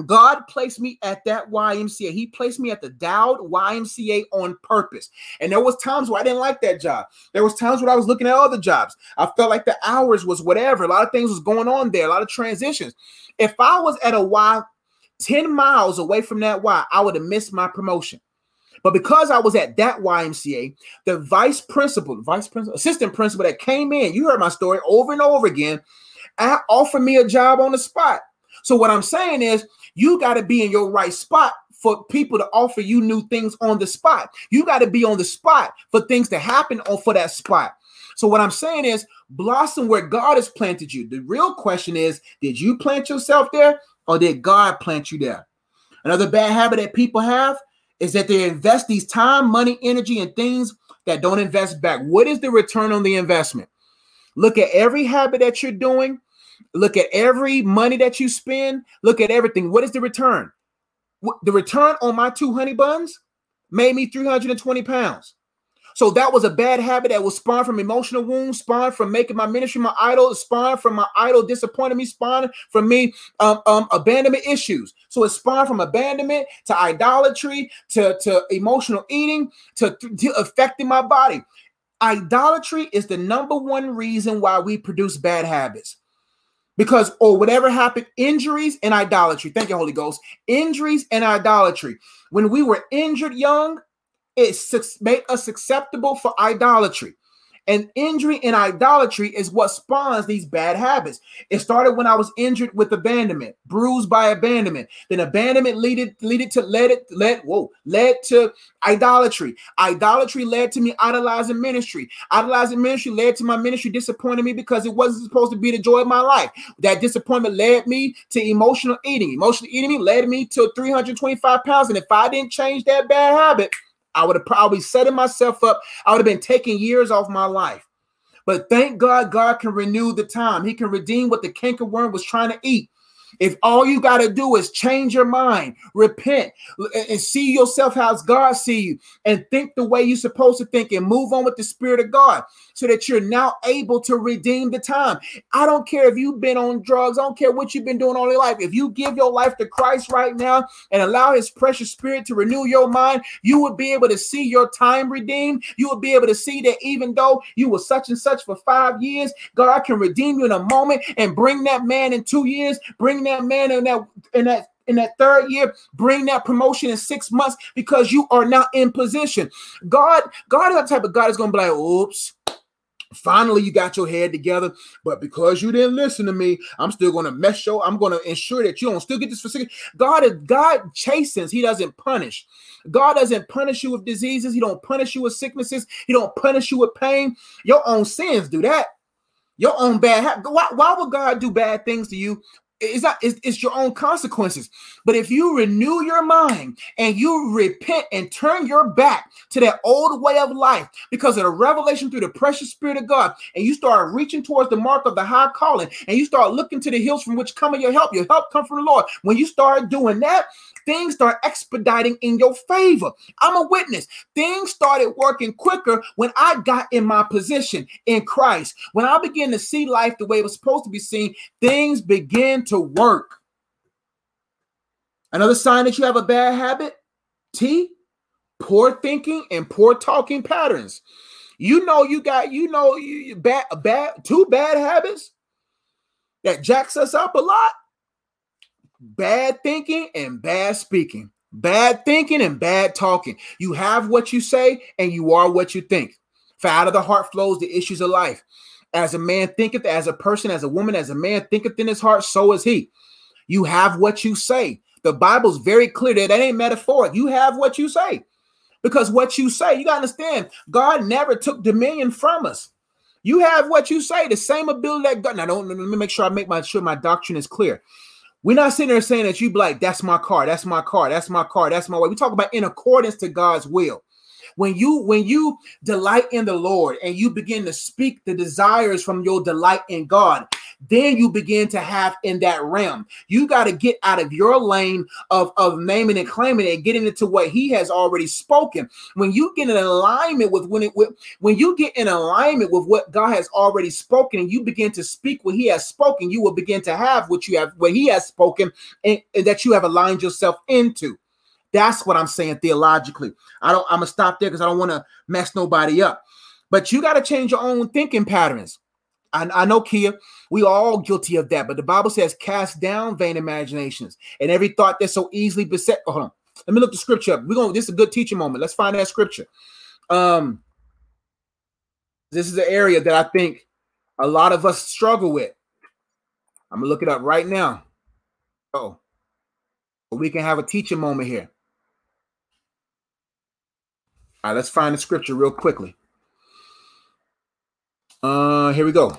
God placed me at that YMCA. He placed me at the Dowd YMCA on purpose. And there was times where I didn't like that job. There was times where I was looking at other jobs. I felt like the hours was whatever. A lot of things was going on there, a lot of transitions. If I was at a Y 10 miles away from that Y, I would have missed my promotion. But because I was at that YMCA, the vice principal, vice principal, assistant principal that came in, you heard my story over and over again, offered me a job on the spot. So what I'm saying is, you got to be in your right spot for people to offer you new things on the spot. You got to be on the spot for things to happen or for that spot. So what I'm saying is blossom where God has planted you. The real question is, did you plant yourself there or did God plant you there? Another bad habit that people have is that they invest these time, money, energy, and things that don't invest back. What is the return on the investment? Look at every habit that you're doing. Look at every money that you spend. Look at everything. What is the return? The return on my two honey buns made me 320 pounds. So that was a bad habit that was spawned from emotional wounds, spawned from making my ministry my idol, spawned from my idol disappointing me, spawned from me um, um, abandonment issues. So it spawned from abandonment to idolatry to, to emotional eating to, to affecting my body. Idolatry is the number one reason why we produce bad habits because or whatever happened injuries and idolatry. Thank you holy ghost. Injuries and idolatry. When we were injured young it made us acceptable for idolatry. And injury and idolatry is what spawns these bad habits. It started when I was injured with abandonment, bruised by abandonment. Then abandonment led led to led it led whoa led to idolatry. Idolatry led to me idolizing ministry. Idolizing ministry led to my ministry disappointing me because it wasn't supposed to be the joy of my life. That disappointment led me to emotional eating. Emotional eating led me to 325 pounds. And if I didn't change that bad habit, I would have probably setting myself up. I would have been taking years off my life. But thank God, God can renew the time. He can redeem what the cankerworm was trying to eat. If all you got to do is change your mind, repent, and see yourself as God see you, and think the way you're supposed to think, and move on with the Spirit of God, so that you're now able to redeem the time. I don't care if you've been on drugs. I don't care what you've been doing all your life. If you give your life to Christ right now and allow His precious Spirit to renew your mind, you will be able to see your time redeemed. You will be able to see that even though you were such and such for five years, God can redeem you in a moment and bring that man in two years, bring that man in that in that in that third year bring that promotion in six months because you are now in position god god is that type of god is to be like oops Finally, you got your head together, but because you didn't listen to me, I'm still going to mess your. I'm going to ensure that you don't still get this facility. God is God chastens. He doesn't punish. God doesn't punish you with diseases. He don't punish you with sicknesses. He don't punish you with pain. Your own sins do that. Your own bad. Why, why would God do bad things to you it's not it's, it's, your own consequences. But if you renew your mind and you repent and turn your back to that old way of life because of the revelation through the precious spirit of god and you start reaching towards the mark of the high calling and you start looking to the hills from which come your help your help come from the lord. When you start doing that things start expediting in your favor. I'm a witness. Things started working quicker when I got in my position in Christ. When I began to see life the way it was supposed to be seen, things began to work. Another sign that you have a bad habit, T, poor thinking and poor talking patterns. You know you got you know you bad bad two bad habits that jacks us up a lot bad thinking and bad speaking, bad thinking and bad talking. You have what you say and you are what you think. For out of the heart flows the issues of life. As a man thinketh, as a person, as a woman, as a man thinketh in his heart, so is he. You have what you say. The Bible's very clear that that ain't metaphoric. You have what you say. Because what you say, you got to understand, God never took dominion from us. You have what you say, the same ability that God. Now, don't let me make sure I make my sure my doctrine is clear. We're not sitting there saying that you be like, that's my car, that's my car, that's my car, that's my way. We talk about in accordance to God's will when you when you delight in the lord and you begin to speak the desires from your delight in god then you begin to have in that realm you got to get out of your lane of of naming and claiming and getting into what he has already spoken when you get in alignment with when it with, when you get in alignment with what god has already spoken and you begin to speak what he has spoken you will begin to have what you have what he has spoken and, and that you have aligned yourself into that's what I'm saying theologically. I don't. I'm gonna stop there because I don't want to mess nobody up. But you got to change your own thinking patterns. I, I know, Kia, we are all guilty of that. But the Bible says, "Cast down vain imaginations and every thought that so easily beset." Hold on. Let me look the scripture up. We're going this is a good teaching moment. Let's find that scripture. Um this is an area that I think a lot of us struggle with. I'm gonna look it up right now. Oh, we can have a teaching moment here. All right, let's find the scripture real quickly. Uh, here we go.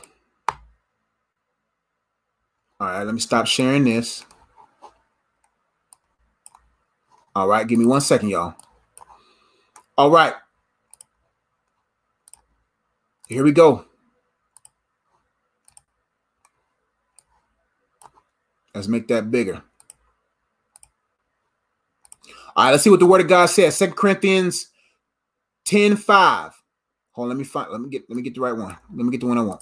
All right, let me stop sharing this. All right, give me one second, y'all. All right. Here we go. Let's make that bigger. All right, let's see what the word of God says. Second Corinthians 10 5. Hold on, let me find let me get let me get the right one. Let me get the one I want.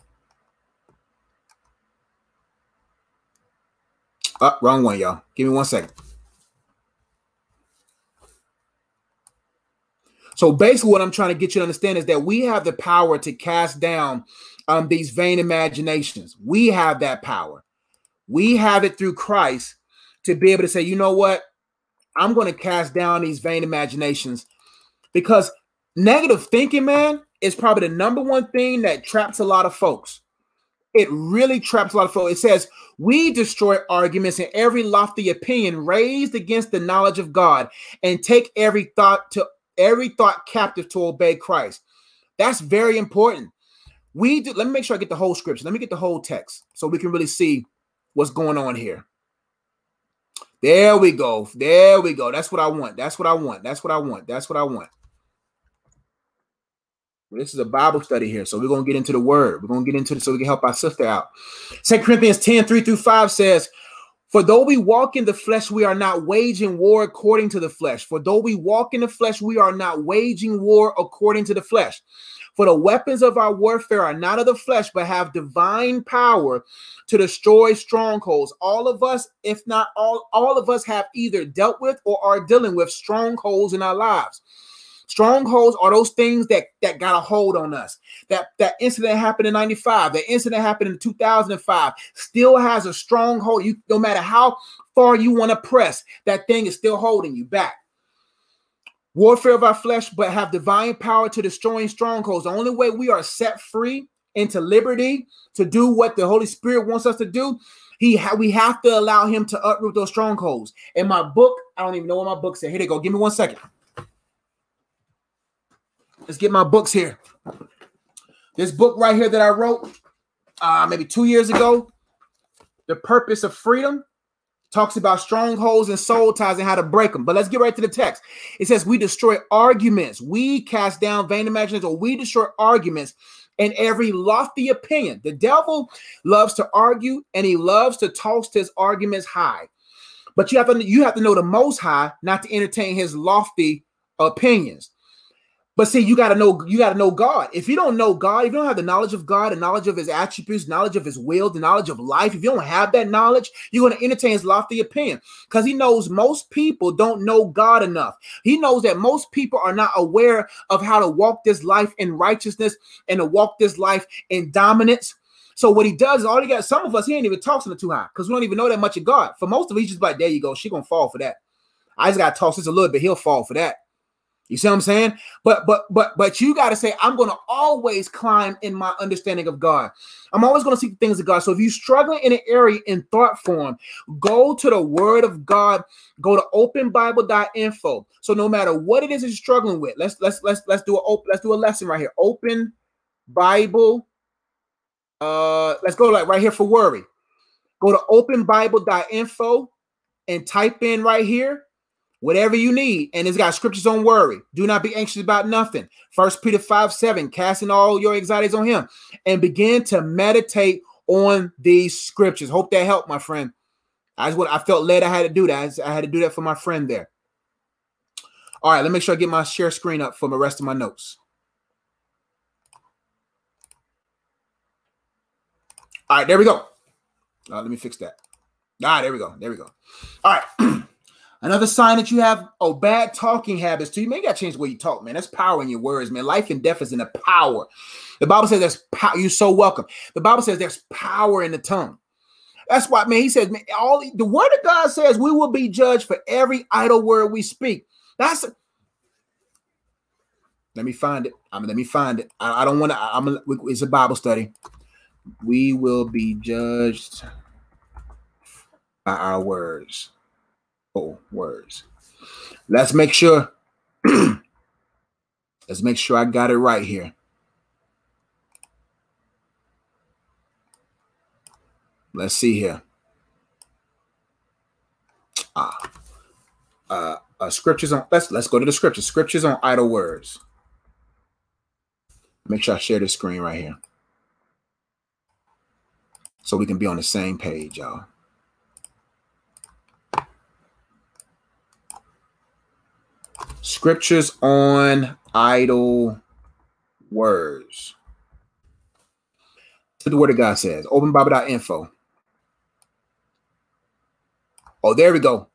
Oh, wrong one, y'all. Give me one second. So basically, what I'm trying to get you to understand is that we have the power to cast down um, these vain imaginations. We have that power. We have it through Christ to be able to say, you know what? I'm going to cast down these vain imaginations because negative thinking, man, is probably the number one thing that traps a lot of folks. It really traps a lot of folks. It says, We destroy arguments and every lofty opinion raised against the knowledge of God and take every thought to every thought captive to obey Christ. That's very important. We do, let me make sure I get the whole scripture. Let me get the whole text so we can really see what's going on here. There we go. There we go. That's what I want. That's what I want. That's what I want. That's what I want. This is a Bible study here, so we're going to get into the word. We're going to get into it so we can help our sister out. Second Corinthians 10 3 through 5 says, For though we walk in the flesh, we are not waging war according to the flesh. For though we walk in the flesh, we are not waging war according to the flesh. For the weapons of our warfare are not of the flesh, but have divine power to destroy strongholds. All of us, if not all, all of us have either dealt with or are dealing with strongholds in our lives. Strongholds are those things that that got a hold on us. That that incident happened in 95, that incident happened in 2005 still has a stronghold. You no matter how far you want to press, that thing is still holding you back. Warfare of our flesh, but have divine power to destroying strongholds. The only way we are set free into liberty to do what the Holy Spirit wants us to do, he ha- we have to allow him to uproot those strongholds. In my book, I don't even know what my book said. Here they go. Give me one second. Let's get my books here. This book right here that I wrote uh, maybe two years ago, The Purpose of Freedom, talks about strongholds and soul ties and how to break them. But let's get right to the text. It says, We destroy arguments, we cast down vain imaginations, or we destroy arguments and every lofty opinion. The devil loves to argue and he loves to toss his arguments high. But you have to you have to know the most high not to entertain his lofty opinions. But see, you got to know you got to know God. If you don't know God, if you don't have the knowledge of God, the knowledge of His attributes, knowledge of His will, the knowledge of life, if you don't have that knowledge, you're to entertain His lofty opinion because He knows most people don't know God enough. He knows that most people are not aware of how to walk this life in righteousness and to walk this life in dominance. So what he does is all he got. Some of us he ain't even tossing it too high because we don't even know that much of God. For most of us, he's just like, there you go, she gonna fall for that. I just got to toss this a little bit. He'll fall for that. You see what I'm saying? But but but but you got to say, I'm going to always climb in my understanding of God. I'm always going to seek the things of God. So if you struggle in an area in thought form, go to the Word of God. Go to openbible.info. So no matter what it is you're struggling with, let's let's let's let's do a open let's do a lesson right here. Open Bible. Uh, let's go like right here for worry. Go to openbible.info and type in right here whatever you need. And it's got scriptures on worry. Do not be anxious about nothing. First Peter 5 7, casting all your anxieties on him and begin to meditate on these scriptures. Hope that helped, my friend. I what I felt led I had to do that. I had to do that for my friend there. All right, let me make sure I get my share screen up for the rest of my notes. All right, there we go. Uh, let me fix that. Right, there we go. There we go. All right. *clears throat* Another sign that you have oh bad talking habits too. You may got to change the way you talk, man. That's power in your words, man. Life and death is in the power. The Bible says there's power. You're so welcome. The Bible says there's power in the tongue. That's why, man, he says, man, all the word of God says we will be judged for every idle word we speak. That's let me find it. I mean, let me find it. I, I don't want to. I'm. A, it's a Bible study. We will be judged by our words. Words. Let's make sure. *clears throat* let's make sure I got it right here. Let's see here. Ah, uh, uh, scriptures on. Let's let's go to the scriptures. Scriptures on idle words. Make sure I share the screen right here, so we can be on the same page, y'all. Scriptures on idle words. To the word of God says, openbible.info. Oh, there we go.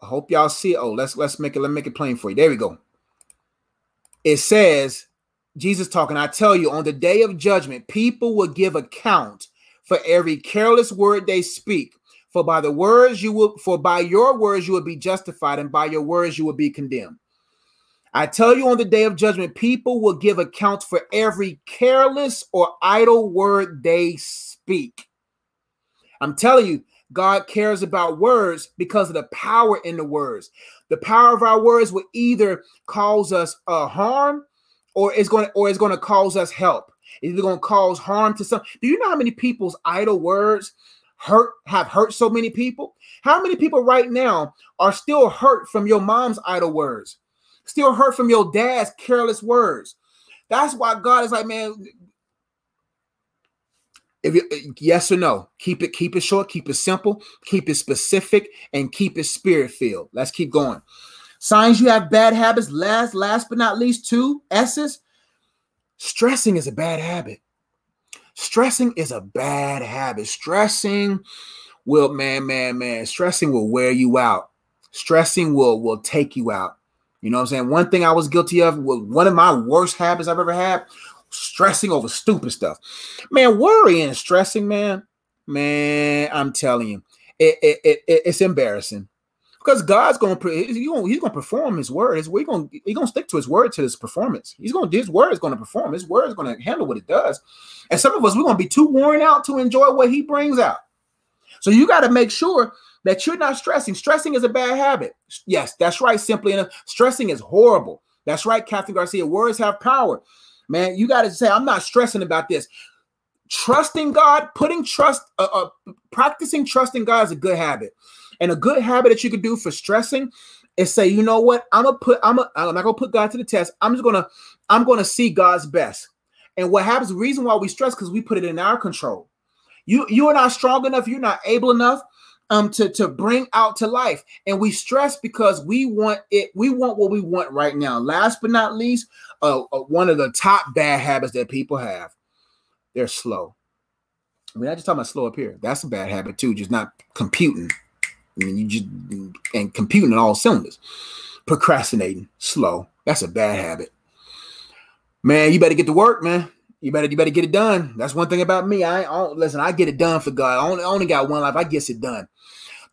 I hope y'all see it. Oh, let's let's make it let's make it plain for you. There we go. It says, Jesus talking, I tell you, on the day of judgment, people will give account for every careless word they speak. For by the words you will, for by your words you will be justified, and by your words you will be condemned. I tell you on the day of judgment, people will give account for every careless or idle word they speak. I'm telling you, God cares about words because of the power in the words. The power of our words will either cause us a harm or it's going to, or it's going to cause us help. It's either going to cause harm to some. Do you know how many people's idle words hurt have hurt so many people? How many people right now are still hurt from your mom's idle words? Still hurt from your dad's careless words? That's why God is like, man, if you, yes or no, keep it keep it short, keep it simple, keep it specific, and keep it spirit filled. Let's keep going. Signs you have bad habits. Last, last but not least, two S's. Stressing is a bad habit. Stressing is a bad habit. Stressing will, man, man, man. Stressing will wear you out. Stressing will will take you out. You know what I'm saying? One thing I was guilty of, was one of my worst habits I've ever had stressing over stupid stuff. Man, worrying and stressing, man, man, I'm telling you, it, it, it, it's embarrassing because God's to he's to perform His word. He's going he's to stick to His word to His performance. He's to His word is to perform. His word is to handle what it does. And some of us we're to be too worn out to enjoy what He brings out. So you got to make sure that you're not stressing. Stressing is a bad habit. Yes, that's right. Simply enough, stressing is horrible. That's right, Captain Garcia. Words have power man, you got to say, I'm not stressing about this. Trusting God, putting trust, uh, uh, practicing trusting God is a good habit. And a good habit that you could do for stressing is say, you know what? I'm gonna put, I'm, a, I'm not gonna put God to the test. I'm just gonna, I'm gonna see God's best. And what happens? The reason why we stress because we put it in our control. You, you are not strong enough. You're not able enough um to to bring out to life and we stress because we want it we want what we want right now last but not least uh, uh, one of the top bad habits that people have they're slow mean, I just talking about slow up here. That's a bad habit too, just not computing. I mean, you just and computing in all cylinders. Procrastinating, slow. That's a bad habit. Man, you better get to work, man. You better you better get it done. That's one thing about me. I, I listen. I get it done for God. I only, only got one life. I get it done.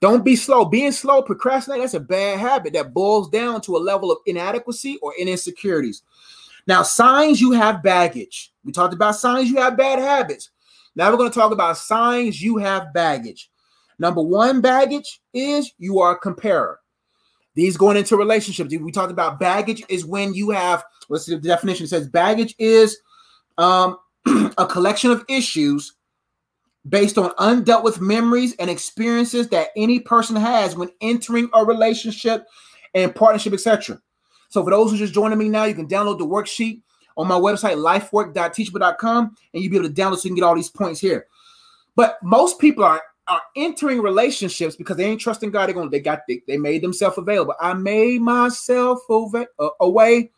Don't be slow. Being slow, procrastinate, that's a bad habit that boils down to a level of inadequacy or insecurities. Now, signs you have baggage. We talked about signs you have bad habits. Now we're going to talk about signs you have baggage. Number one baggage is you are a comparer. These going into relationships. We talked about baggage is when you have, what's the definition? It says baggage is um, *clears throat* a collection of issues based on undealt with memories and experiences that any person has when entering a relationship and partnership, etc. So, for those who just joining me now, you can download the worksheet on my website, lifework.teachable.com, and you'll be able to download so you can get all these points here. But most people are are entering relationships because they ain't trusting God. They're going. They got. They, they made themselves available. I made myself over, uh, away.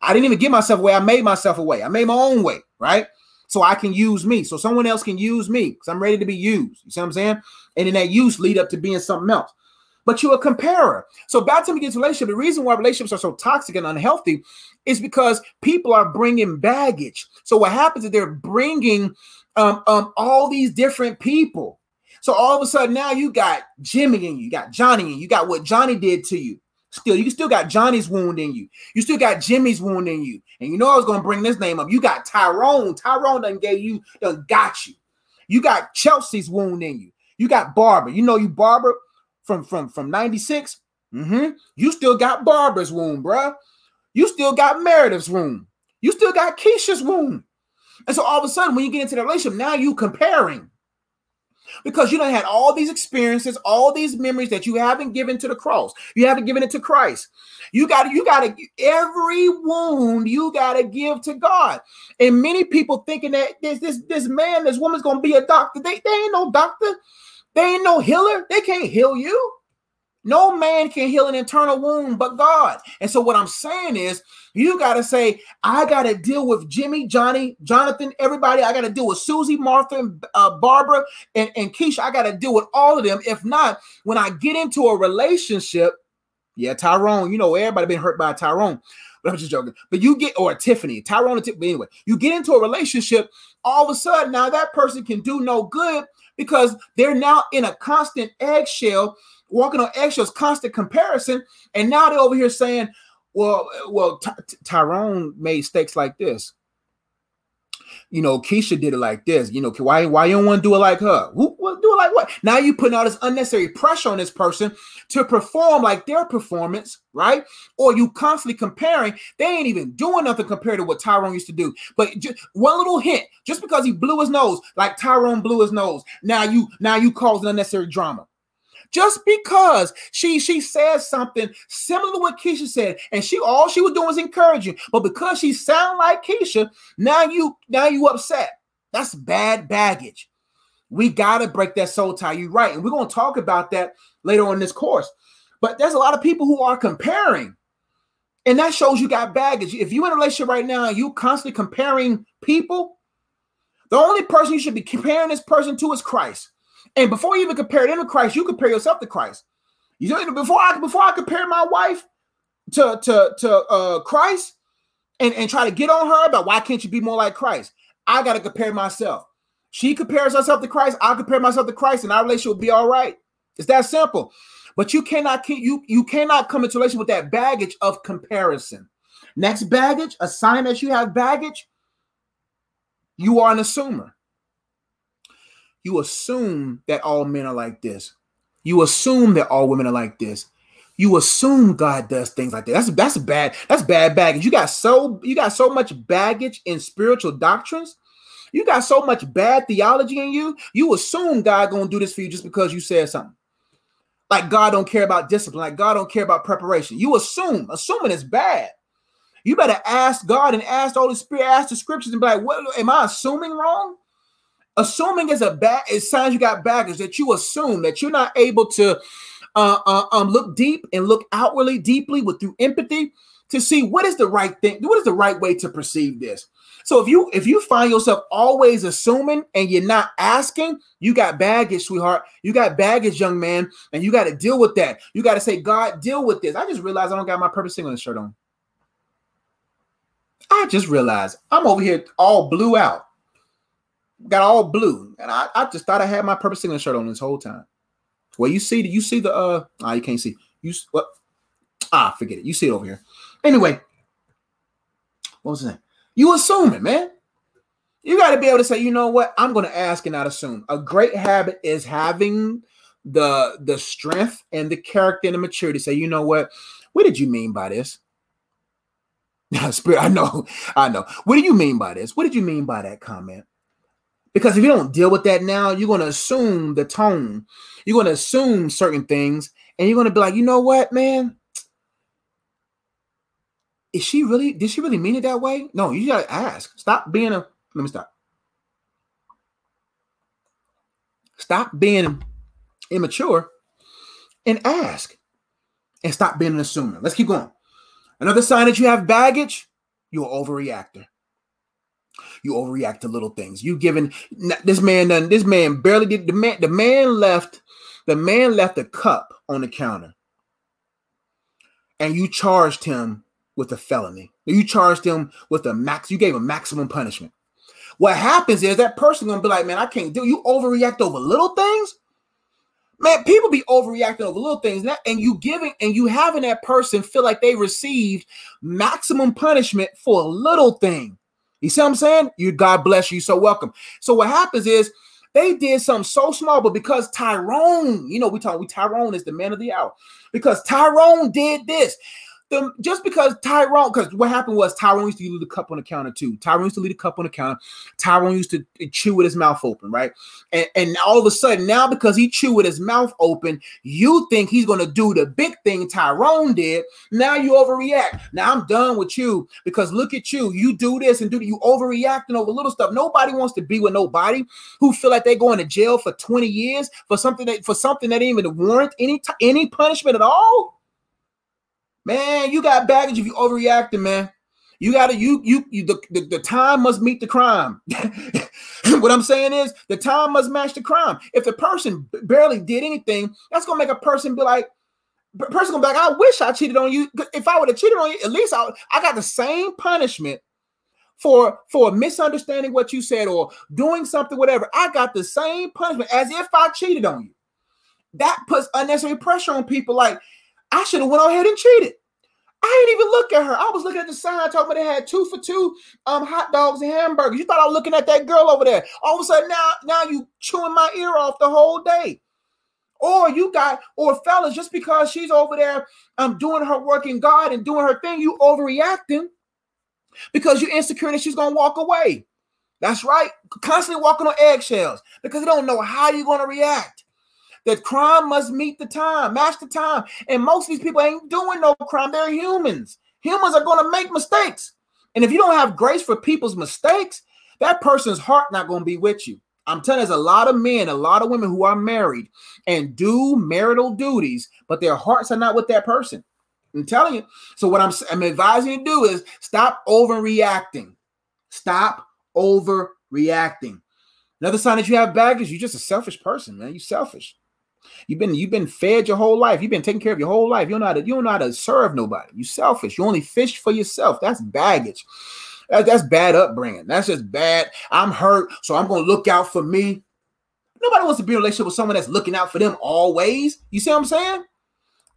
I didn't even give myself away. I made myself away. I made my own way. Right so I can use me, so someone else can use me because I'm ready to be used. You see what I'm saying? And then that use lead up to being something else. But you're a comparer. So by time you get to relationship, the reason why relationships are so toxic and unhealthy is because people are bringing baggage. So what happens is they're bringing um, um, all these different people. So all of a sudden now you got Jimmy in you, you got Johnny in you, you got what Johnny did to you. Still, you still got Johnny's wound in you. You still got Jimmy's wound in you. And you know I was gonna bring this name up. You got Tyrone. Tyrone done gave you, done got you. You got Chelsea's wound in you. You got Barbara. You know you Barbara from from from 96. Mm-hmm. You still got Barbara's wound, bruh. You still got Meredith's wound. You still got Keisha's wound. And so all of a sudden, when you get into the relationship, now you comparing because you don't had all these experiences, all these memories that you haven't given to the cross. You haven't given it to Christ. You got to, you got to, every wound you got to give to God. And many people thinking that this, this, this man, this woman's going to be a doctor. They, they ain't no doctor. They ain't no healer. They can't heal you. No man can heal an internal wound but God. And so, what I'm saying is, you got to say, I got to deal with Jimmy, Johnny, Jonathan, everybody. I got to deal with Susie, Martha, and, uh, Barbara, and, and Keisha. I got to deal with all of them. If not, when I get into a relationship, yeah, Tyrone, you know, everybody been hurt by Tyrone. But I'm just joking. But you get, or Tiffany, Tyrone, and Tiffany, anyway, you get into a relationship, all of a sudden, now that person can do no good because they're now in a constant eggshell walking on eggshells, constant comparison, and now they're over here saying, "Well, well, Ty- Tyrone made stakes like this." You know, Keisha did it like this. You know, why why you don't want to do it like her? Who, do it like what? Now you putting all this unnecessary pressure on this person to perform like their performance, right? Or you constantly comparing. They ain't even doing nothing compared to what Tyrone used to do. But just one little hint, just because he blew his nose, like Tyrone blew his nose, now you now you causing unnecessary drama just because she she says something similar to what Keisha said, and she all she was doing was encouraging, but because she sound like Keisha, now you now you upset. That's bad baggage. We gotta break that soul tie. You're right, and we're gonna talk about that later on this course. But there's a lot of people who are comparing, and that shows you got baggage. If you're in a relationship right now, and you constantly comparing people. The only person you should be comparing this person to is Christ. And before you even compare them to Christ, you compare yourself to Christ. You know, before I before I compare my wife to to to uh Christ and, and try to get on her about why can't you be more like Christ? I got to compare myself. She compares herself to Christ, I compare myself to Christ, and our relationship will be all right. It's that simple. But you cannot you you cannot come into relation with that baggage of comparison. Next baggage, a sign that you have baggage, you are an assumer you assume that all men are like this. You assume that all women are like this. You assume God does things like that. That's that's bad. That's bad baggage. You got so you got so much baggage in spiritual doctrines. You got so much bad theology in you. You assume God gonna do this for you just because you said something. Like God don't care about discipline. Like God don't care about preparation. You assume. Assuming is bad. You better ask God and ask the Holy Spirit, ask the scriptures, and be like, "What am I assuming wrong?" Assuming is a bad it sounds you got baggage that you assume that you're not able to uh, uh, um look deep and look outwardly deeply with through empathy to see what is the right thing what is the right way to perceive this. So if you if you find yourself always assuming and you're not asking you got baggage sweetheart. You got baggage young man and you got to deal with that. You got to say god deal with this. I just realized i don't got my purpose singleness shirt on. I just realized i'm over here all blue out got all blue, and I, I just thought I had my Purpose Singleness shirt on this whole time. Well, you see, you see the uh, ah, you can't see you what? Ah, forget it. You see it over here. Anyway, what was name? You assuming, man. You got to be able to say, you know what? I'm going to ask and not assume. A great habit is having the the strength and the character and the maturity. Say, you know what? What did you mean by this? *laughs* Spirit, I know, I know. What do you mean by this? What did you mean by that comment? Because if you don't deal with that now, you're going to assume the tone. You're going to assume certain things, and you're going to be like, you know what, man? Is she really? Did she really mean it that way? No, you got to ask. Stop being a. Let me stop. Stop being immature and ask. And stop being an assumer. Let's keep going. Another sign that you have baggage, you're an overreactor. You overreact to little things. You given this man done this man barely did the man the man left the man left a cup on the counter and you charged him with a felony. You charged him with a max. You gave him maximum punishment. What happens is that person gonna be like, man, I can't do. You overreact over little things. Man, people be overreacting over little things, and you giving and you having that person feel like they received maximum punishment for a little thing. You see what I'm saying? You God bless you, so welcome. So what happens is they did something so small, but because Tyrone, you know, we talk, we Tyrone is the man of the hour. Because Tyrone did this, the, just because Tyrone, because what happened was Tyrone used to leave the cup on the counter too. Tyrone used to leave the cup on the counter. Tyrone used to chew with his mouth open, right? And, and all of a sudden, now because he chewed with his mouth open, you think he's gonna do the big thing Tyrone did. Now you overreact. Now I'm done with you because look at you. You do this and do you overreacting over little stuff. Nobody wants to be with nobody who feel like they're going to jail for 20 years for something that for something that even warrant any any punishment at all. Man, you got baggage if you overreacting, man. You gotta you you, you the, the, the time must meet the crime. *laughs* what I'm saying is the time must match the crime. If the person barely did anything, that's gonna make a person be like, person gonna be like, I wish I cheated on you. If I would have cheated on you, at least I, I got the same punishment for for misunderstanding what you said or doing something, whatever. I got the same punishment as if I cheated on you. That puts unnecessary pressure on people. Like, I should have went ahead and cheated. I didn't even look at her. I was looking at the sign talking about they had two for two um hot dogs and hamburgers. You thought I was looking at that girl over there. All of a sudden now, now you chewing my ear off the whole day. Or you got, or fellas, just because she's over there um doing her work in God and doing her thing, you overreacting because you're insecure that she's gonna walk away. That's right. Constantly walking on eggshells because they don't know how you're gonna react. That crime must meet the time, match the time. And most of these people ain't doing no crime. They're humans. Humans are going to make mistakes. And if you don't have grace for people's mistakes, that person's heart not going to be with you. I'm telling you, there's a lot of men, a lot of women who are married and do marital duties, but their hearts are not with that person. I'm telling you. So what I'm, I'm advising you to do is stop overreacting. Stop overreacting. Another sign that you have baggage, you're just a selfish person, man. You're selfish. You've been you've been fed your whole life. You've been taken care of your whole life. You don't know how to you don't know how to serve nobody. You selfish. You only fish for yourself. That's baggage. That, that's bad upbringing. That's just bad. I'm hurt, so I'm gonna look out for me. Nobody wants to be in a relationship with someone that's looking out for them always. You see what I'm saying?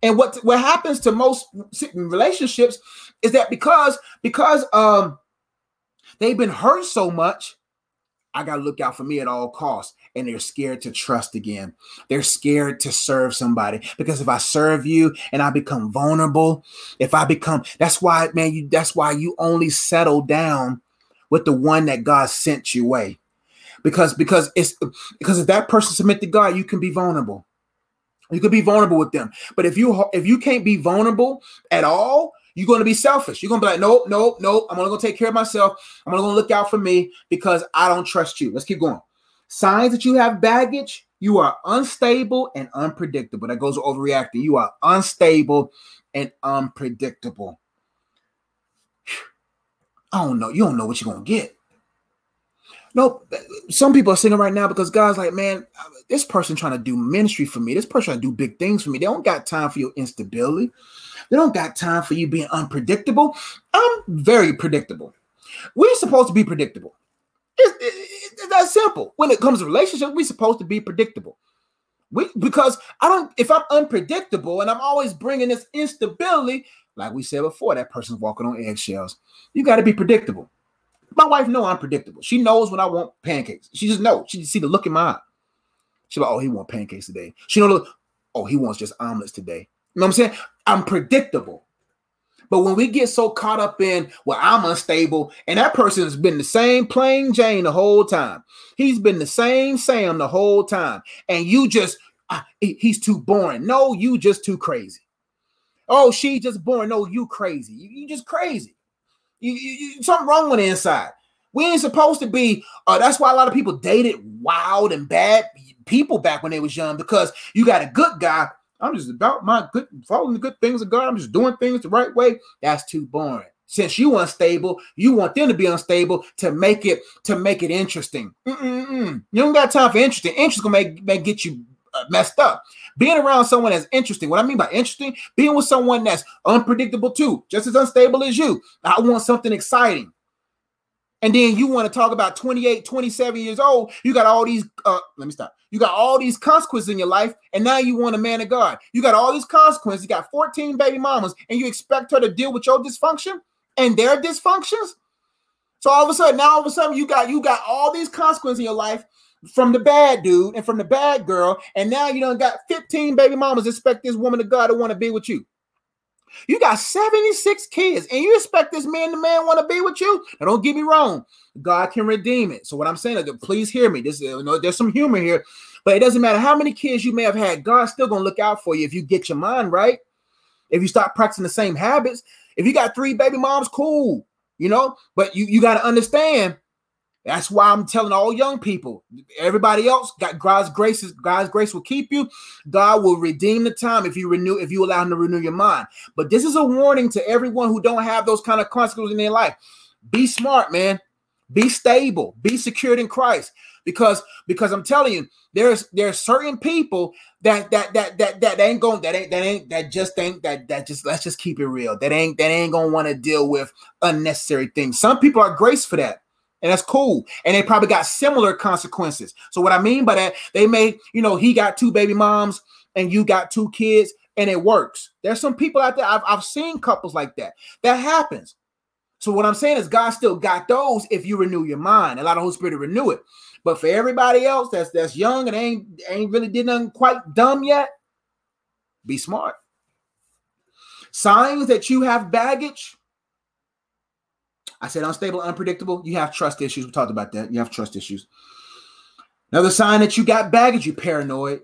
And what what happens to most relationships is that because because um they've been hurt so much, I got to look out for me at all costs. And they're scared to trust again. They're scared to serve somebody because if I serve you and I become vulnerable, if I become, that's why, man, you, that's why you only settle down with the one that God sent you way. Because, because it's, because if that person submit to God, you can be vulnerable. You could be vulnerable with them. But if you, if you can't be vulnerable at all, you're going to be selfish. You're going to be like, nope, nope, nope. I'm going to go take care of myself. I'm going to look out for me because I don't trust you. Let's keep going. Signs that you have baggage. You are unstable and unpredictable. That goes overreacting. You are unstable and unpredictable. I don't know. You don't know what you're to get. Nope. Some people are singing right now because God's like, man, this person trying to do ministry for me. This person trying to do big things for me. They don't got time for your instability. They don't got time for you being unpredictable. I'm very predictable. We're supposed to be predictable. It's, it's that simple. When it comes to relationships, we're supposed to be predictable. We because I don't. If I'm unpredictable and I'm always bringing this instability, like we said before, that person's walking on eggshells. You got to be predictable. My wife know I'm predictable. She knows when I want pancakes. She just knows. She just see the look in my eye. She's like, oh, he want pancakes today. She know, oh, he wants just omelets today. You know what I'm saying? I'm predictable. But when we get so caught up in, well, I'm unstable, and that person has been the same plain Jane the whole time. He's been the same Sam the whole time. And you just, ah, he's too boring. No, you just too crazy. Oh, she just boring. No, you crazy. You, you just crazy. You, you, you, something wrong with the inside. We ain't supposed to be. Uh, that's why a lot of people dated wild and bad people back when they was young because you got a good guy I'm just about my good, following the good things of God. I'm just doing things the right way. That's too boring. Since you unstable, you want them to be unstable to make it to make it interesting. Mm-mm-mm. You don't got time for interesting. Interest gonna make, make get you uh, messed up. Being around someone that's interesting. What I mean by interesting, being with someone that's unpredictable too, just as unstable as you. I want something exciting. And then you want to talk about 28, 27 years old. You got all these, uh, let me stop. You got all these consequences in your life, and now you want a man of God. You got all these consequences. You got 14 baby mamas, and you expect her to deal with your dysfunction and their dysfunctions. So all of a sudden, now all of a sudden, you got you got all these consequences in your life from the bad dude and from the bad girl, and now you don't got 15 baby mamas expect this woman of God to want to be with you. You got 76 kids, and you expect this man to man want to be with you? Now, don't get me wrong. God can redeem it. So what I'm saying please hear me. This, is you know, there's some humor here, but it doesn't matter how many kids you may have had. God's still gonna look out for you if you get your mind right. If you start practicing the same habits. If you got three baby moms, cool. You know, but you you got to understand that's why I'm telling all young people, everybody else, God's grace God's grace will keep you. God will redeem the time if you renew, if you allow him to renew your mind. But this is a warning to everyone who don't have those kind of consequences in their life. Be smart, man. Be stable. Be secured in Christ. Because because I'm telling you, there's there's certain people that that that that that ain't going that ain't that ain't that just ain't that that just let's just keep it real. That ain't that ain't gonna want to deal with unnecessary things. Some people are grace for that and that's cool. And they probably got similar consequences. So what I mean by that, they may, you know, he got two baby moms and you got two kids, and it works. There's some people out there. I've, I've seen couples like that. That happens. So what I'm saying is God still got those if you renew your mind. Allow the Holy Spirit to renew it. But for everybody else that's that's young and ain't ain't really did nothing quite dumb yet, be smart. Signs that you have baggage I said unstable, unpredictable. You have trust issues. We talked about that. You have trust issues. Another sign that you got baggage, you paranoid.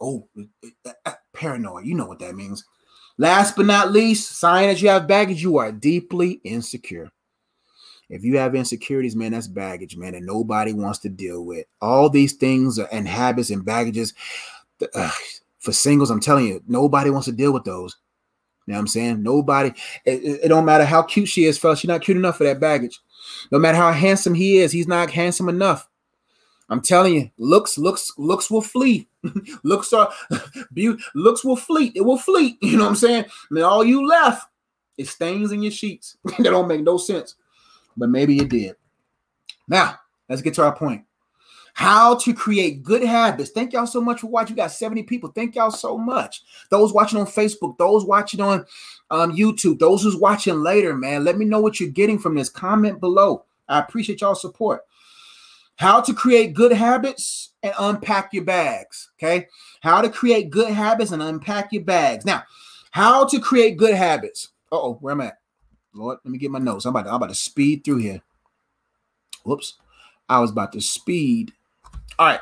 Oh, paranoid. You know what that means. Last but not least, sign that you have baggage, you are deeply insecure. If you have insecurities, man, that's baggage, man, and nobody wants to deal with. All these things and habits and baggages. Uh, for singles, I'm telling you, nobody wants to deal with those. You know what I'm saying? Nobody, it, it, don't matter how cute she is, fellas. She's not cute enough for that baggage. No matter how handsome he is, he's not handsome enough. I'm telling you, looks, looks, looks will flee. *laughs* looks are *laughs* beauty, looks will fleet. It will fleet. *laughs* You know what I'm saying? And then all you left is stains in your sheets. that don't make no sense. But maybe it did. Now, let's get to our point how to create good habits. Thank y'all so much for watching. You got 70 people. Thank y'all so much. Those watching on Facebook, those watching on um, YouTube, those who's watching later, man. Let me know what you're getting from this. Comment below. I appreciate y'all support. How to create good habits and unpack your bags. Okay. How to create good habits and unpack your bags. Now, how to create good habits. oh, where am I at? Lord, let me get my notes. I'm about to, I'm about to speed through here. Whoops. I was about to speed all right.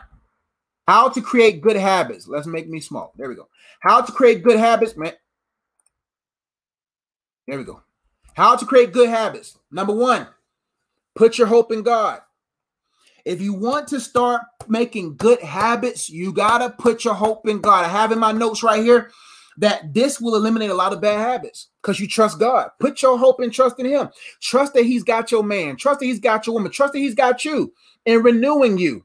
How to create good habits. Let's make me small. There we go. How to create good habits, man. There we go. How to create good habits. Number one, put your hope in God. If you want to start making good habits, you got to put your hope in God. I have in my notes right here that this will eliminate a lot of bad habits because you trust God. Put your hope and trust in Him. Trust that He's got your man. Trust that He's got your woman. Trust that He's got you and renewing you.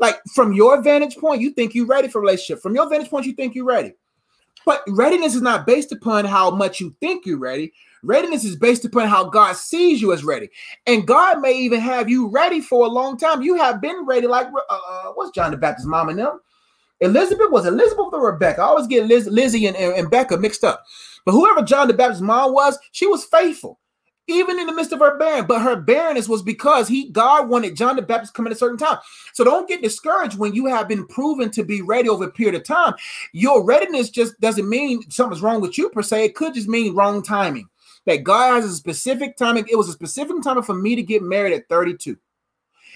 Like from your vantage point, you think you're ready for relationship. From your vantage point, you think you're ready. But readiness is not based upon how much you think you're ready. Readiness is based upon how God sees you as ready. And God may even have you ready for a long time. You have been ready, like uh, uh what's John the Baptist's mom and them? Elizabeth was Elizabeth or Rebecca. I always get Liz, Lizzie and, and, and Becca mixed up. But whoever John the Baptist's mom was, she was faithful even in the midst of her barren. But her barrenness was because he God wanted John the Baptist come at a certain time. So don't get discouraged when you have been proven to be ready over a period of time. Your readiness just doesn't mean something's wrong with you per se. It could just mean wrong timing. That God has a specific timing. It was a specific timing for me to get married at 32.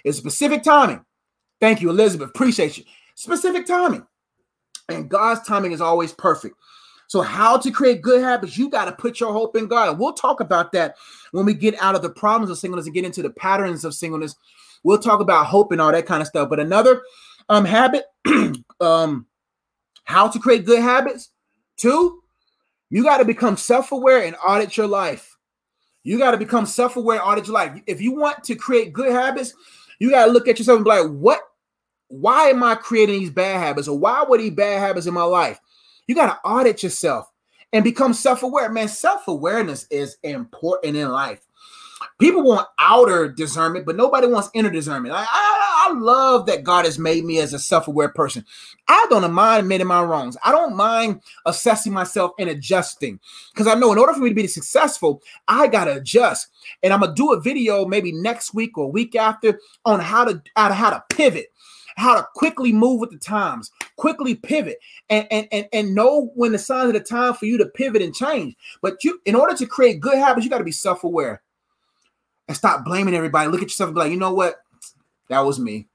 It's specific timing. Thank you, Elizabeth. Appreciate you. Specific timing. And God's timing is always perfect. So, how to create good habits, you got to put your hope in God. We'll talk about that when we get out of the problems of singleness and get into the patterns of singleness. We'll talk about hope and all that kind of stuff. But another um habit, *clears throat* um, how to create good habits. Two, you got to become self-aware and audit your life. You got to become self-aware and audit your life. If you want to create good habits, you got to look at yourself and be like, what? Why am I creating these bad habits? Or why were these bad habits in my life? You got to audit yourself and become self aware. Man, self awareness is important in life. People want outer discernment, but nobody wants inner discernment. I, I, I love that God has made me as a self-aware person. I don't mind admitting my wrongs. I don't mind assessing myself and adjusting because I know in order for me to be successful, I gotta adjust. And I'm gonna do a video maybe next week or week after on how to how to, how to pivot how to quickly move with the times, quickly pivot, and, and, and, and know when the signs of the time for you to pivot and change. But you, in order to create good habits, you got to be self-aware and stop blaming everybody. Look at yourself and be like, you know what? That was me.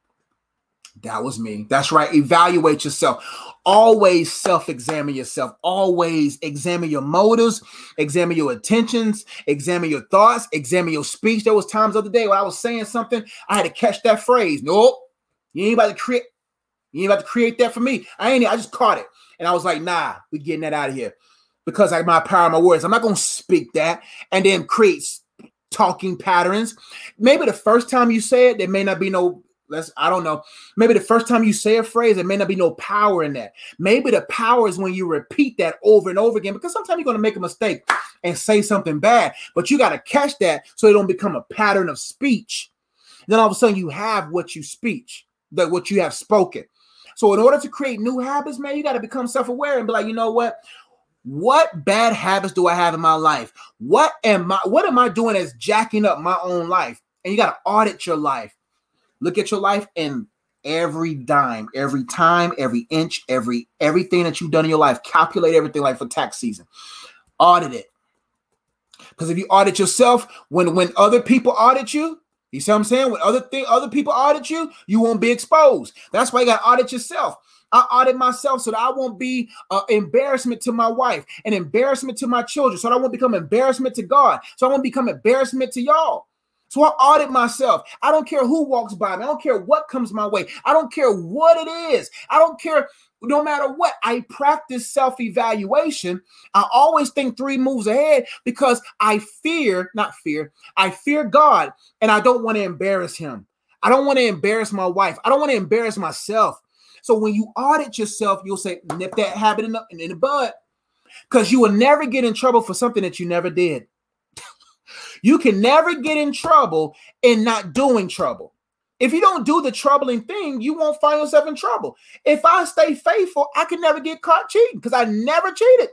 That was me. That's right. Evaluate yourself. Always self examine yourself. Always examine your motives, examine your intentions, examine your thoughts, examine your speech. There was times of the other day when I was saying something, I had to catch that phrase. Nope. You ain't about to create. You ain't about to create that for me. I ain't. I just caught it, and I was like, Nah, we getting that out of here because I my power, my words. I'm not gonna speak that and then create talking patterns. Maybe the first time you say it, there may not be no let's I don't know. Maybe the first time you say a phrase, there may not be no power in that. Maybe the power is when you repeat that over and over again because sometimes you're going to make a mistake and say something bad, but you got to catch that so it don't become a pattern of speech. Then all of a sudden you have what you speech, that what you have spoken. So in order to create new habits, man, you got to become self-aware and be like, you know what? What bad habits do I have in my life? What am I what am I doing as jacking up my own life? And you got to audit your life. Look at your life and every dime, every time, every inch, every everything that you've done in your life. Calculate everything like for tax season. Audit it. Because if you audit yourself, when when other people audit you, you see what I'm saying? When other thing other people audit you, you won't be exposed. That's why you got to audit yourself. I audit myself so that I won't be an embarrassment to my wife, an embarrassment to my children, so that I won't become embarrassment to God, so I won't become embarrassment to y'all. So I audit myself. I don't care who walks by me. I don't care what comes my way. I don't care what it is. I don't care no matter what. I practice self evaluation. I always think three moves ahead because I fear, not fear, I fear God and I don't want to embarrass him. I don't want to embarrass my wife. I don't want to embarrass myself. So when you audit yourself, you'll say, nip that habit in the, in the. Because you will never get in trouble for something that you never did. *laughs* you can never get in trouble in not doing trouble. If you don't do the troubling thing, you won't find yourself in trouble. If I stay faithful, I can never get caught cheating because I never cheated.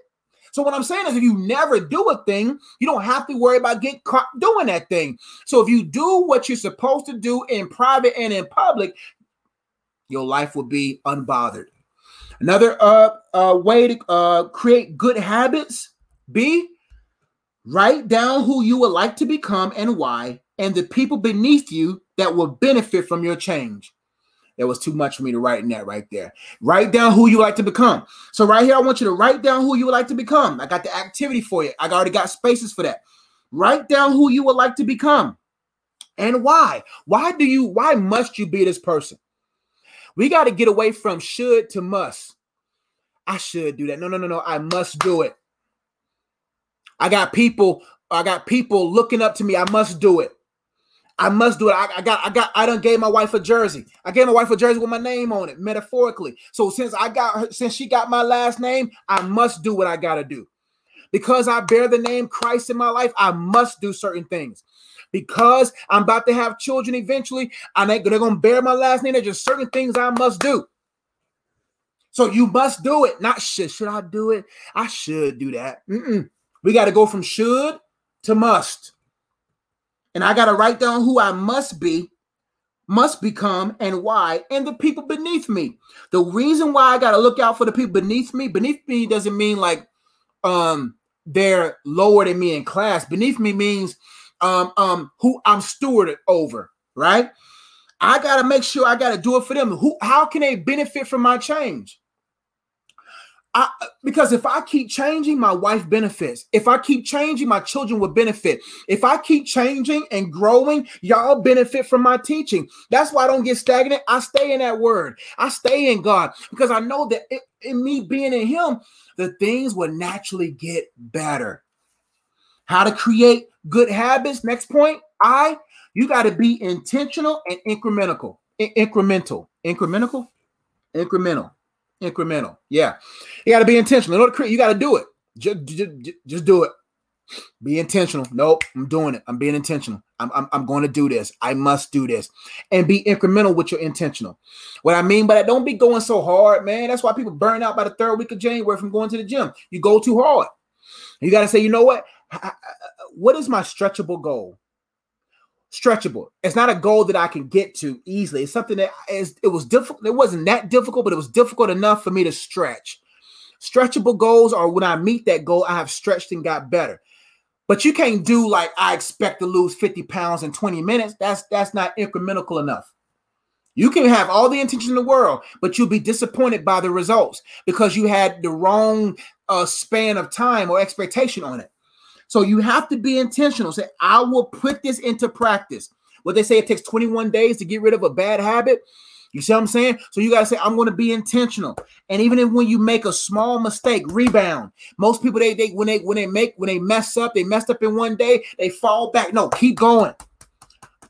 So what I'm saying is if you never do a thing, you don't have to worry about getting caught doing that thing. So if you do what you're supposed to do in private and in public, your life will be unbothered. Another uh, uh, way to uh, create good habits B, write down who you would like to become and why, and the people beneath you that will benefit from your change. That was too much for me to write in that right there. Write down who you like to become. So right here, I want you to write down who you would like to become. I got the activity for you. I already got spaces for that. Write down who you would like to become and why. Why do you? Why must you be this person? We got to get away from should to must. I should do that. No, no, no, no. I must do it. I got people, I got people looking up to me. I must do it. I must do it. I, I, got, I got, I done gave my wife a jersey. I gave my wife a jersey with my name on it, metaphorically. So since I got her, since she got my last name, I must do what I gotta do. Because I bear the name Christ in my life, I must do certain things because I'm about to have children eventually, and they're going to bear my last name. There's just certain things I must do. So you must do it, not should. Should I do it? I should do that. Mm-mm. We got to go from should to must. And I got to write down who I must be, must become, and why, and the people beneath me. The reason why I got to look out for the people beneath me, beneath me doesn't mean like um they're lower than me in class. Beneath me means um, um, who I'm stewarded over, right? I gotta make sure I gotta do it for them. Who how can they benefit from my change? I, because if I keep changing, my wife benefits. If I keep changing, my children will benefit. If I keep changing and growing, y'all benefit from my teaching. That's why I don't get stagnant. I stay in that word. I stay in God because I know that it, in me being in Him, the things will naturally get better. How to create good habits. Next point, I you got to be intentional and incremental. I- incremental, incremental, incremental, incremental. Yeah, you got to be intentional. In order to create, you got to do it. Just, just, just do it. Be intentional. Nope, I'm doing it. I'm being intentional. I'm, I'm, I'm going to do this. I must do this. And be incremental with your intentional. What I mean by that, don't be going so hard, man. That's why people burn out by the third week of January from going to the gym. You go too hard. You got to say, you know what? What is my stretchable goal? Stretchable. It's not a goal that I can get to easily. It's something that is it was difficult. It wasn't that difficult, but it was difficult enough for me to stretch. Stretchable goals are when I meet that goal, I have stretched and got better. But you can't do like I expect to lose 50 pounds in 20 minutes. That's that's not incremental enough. You can have all the intention in the world, but you'll be disappointed by the results because you had the wrong uh, span of time or expectation on it. So you have to be intentional. Say, I will put this into practice. What they say it takes 21 days to get rid of a bad habit. You see what I'm saying? So you gotta say, I'm gonna be intentional. And even if when you make a small mistake, rebound. Most people they they when they when they make when they mess up, they messed up in one day, they fall back. No, keep going.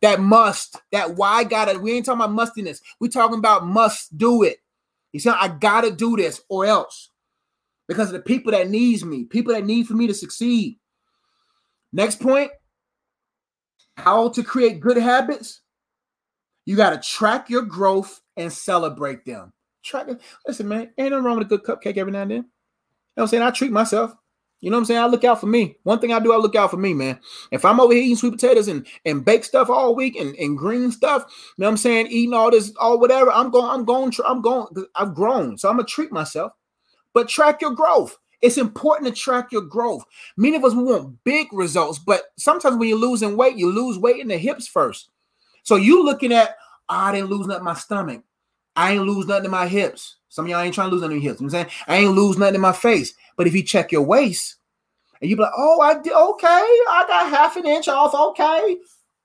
That must, that why gotta, we ain't talking about mustiness. We talking about must do it. You see, I gotta do this or else. Because of the people that needs me, people that need for me to succeed. Next point, how to create good habits you got to track your growth and celebrate them. Track it. Listen, man, ain't nothing wrong with a good cupcake every now and then. You know what I'm saying? I treat myself. You know what I'm saying? I look out for me. One thing I do, I look out for me, man. If I'm over here eating sweet potatoes and, and baked stuff all week and, and green stuff, you know what I'm saying? Eating all this, all whatever, I'm going, I'm going, I'm going, I've grown. So I'm gonna treat myself. But track your growth. It's important to track your growth. Many of us we want big results, but sometimes when you're losing weight, you lose weight in the hips first. So you looking at, oh, I didn't lose nothing in my stomach. I ain't lose nothing in my hips. Some of y'all ain't trying to lose nothing in your hips. You know I'm saying I ain't lose nothing in my face. But if you check your waist and you be like, oh, I did okay, I got half an inch off, okay,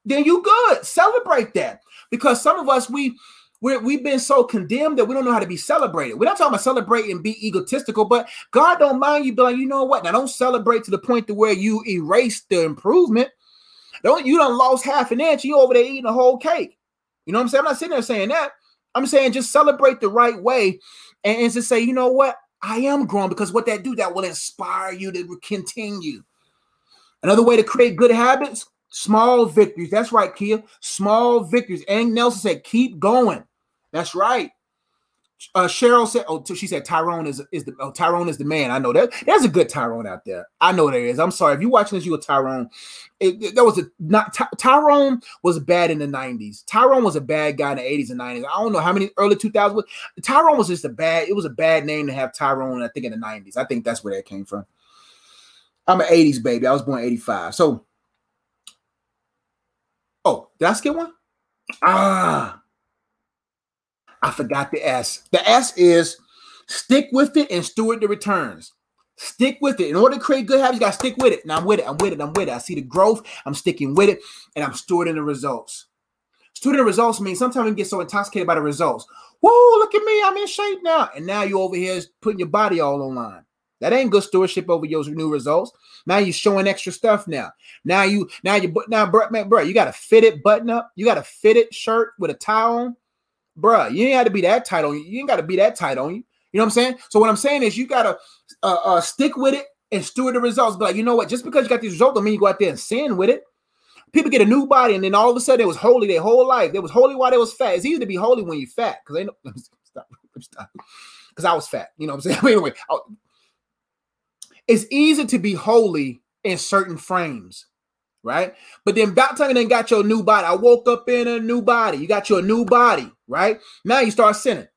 then you good. Celebrate that. Because some of us we we we've been so condemned that we don't know how to be celebrated. We're not talking about celebrate and be egotistical, but God don't mind you be like, you know what? Now don't celebrate to the point to where you erase the improvement. Don't you done lost half an inch? You over there eating a whole cake. You know what I'm saying? I'm not sitting there saying that. I'm saying just celebrate the right way and, and to say, you know what? I am growing because what that do, that will inspire you to continue. Another way to create good habits, small victories. That's right, Kia. Small victories. And Nelson said, keep going. That's right. Uh, Cheryl said, "Oh, she said Tyrone is is the oh, Tyrone is the man." I know that. There's a good Tyrone out there. I know there is. I'm sorry if you're watching this. You a Tyrone. It, it, that was a not Ty, Tyrone was bad in the '90s. Tyrone was a bad guy in the '80s and '90s. I don't know how many early 2000s. Tyrone was just a bad. It was a bad name to have Tyrone. I think in the '90s. I think that's where that came from. I'm an '80s baby. I was born '85. So, oh, did I skip one? Ah. I forgot the S. The S is stick with it and steward the returns. Stick with it. In order to create good habits, you got to stick with it. Now I'm with it. I'm with it. I'm with it. I see the growth. I'm sticking with it, and I'm stewarding the results. Stewarding the results means sometimes we get so intoxicated by the results. Whoa, look at me. I'm in shape now. And now you over here putting your body all online. That ain't good stewardship over your new results. Now you're showing extra stuff now. Now you now you now bro, man, bro, you got a fitted button up. You got a fitted shirt with a tie on bruh, you ain't got to be that tight on you. You ain't got to be that tight on you. You know what I'm saying? So what I'm saying is you gotta uh, uh, stick with it and steward the results. But like, you know what? Just because you got these results, don't mean you go out there and sin with it. People get a new body, and then all of a sudden it was holy their whole life. They was holy while they was fat. It's easy to be holy when you're fat because they know. *laughs* stop, *laughs* stop. Because I was fat. You know what I'm saying? *laughs* anyway, I, it's easy to be holy in certain frames right? But then about time then got your new body. I woke up in a new body. You got your new body, right? Now you start sinning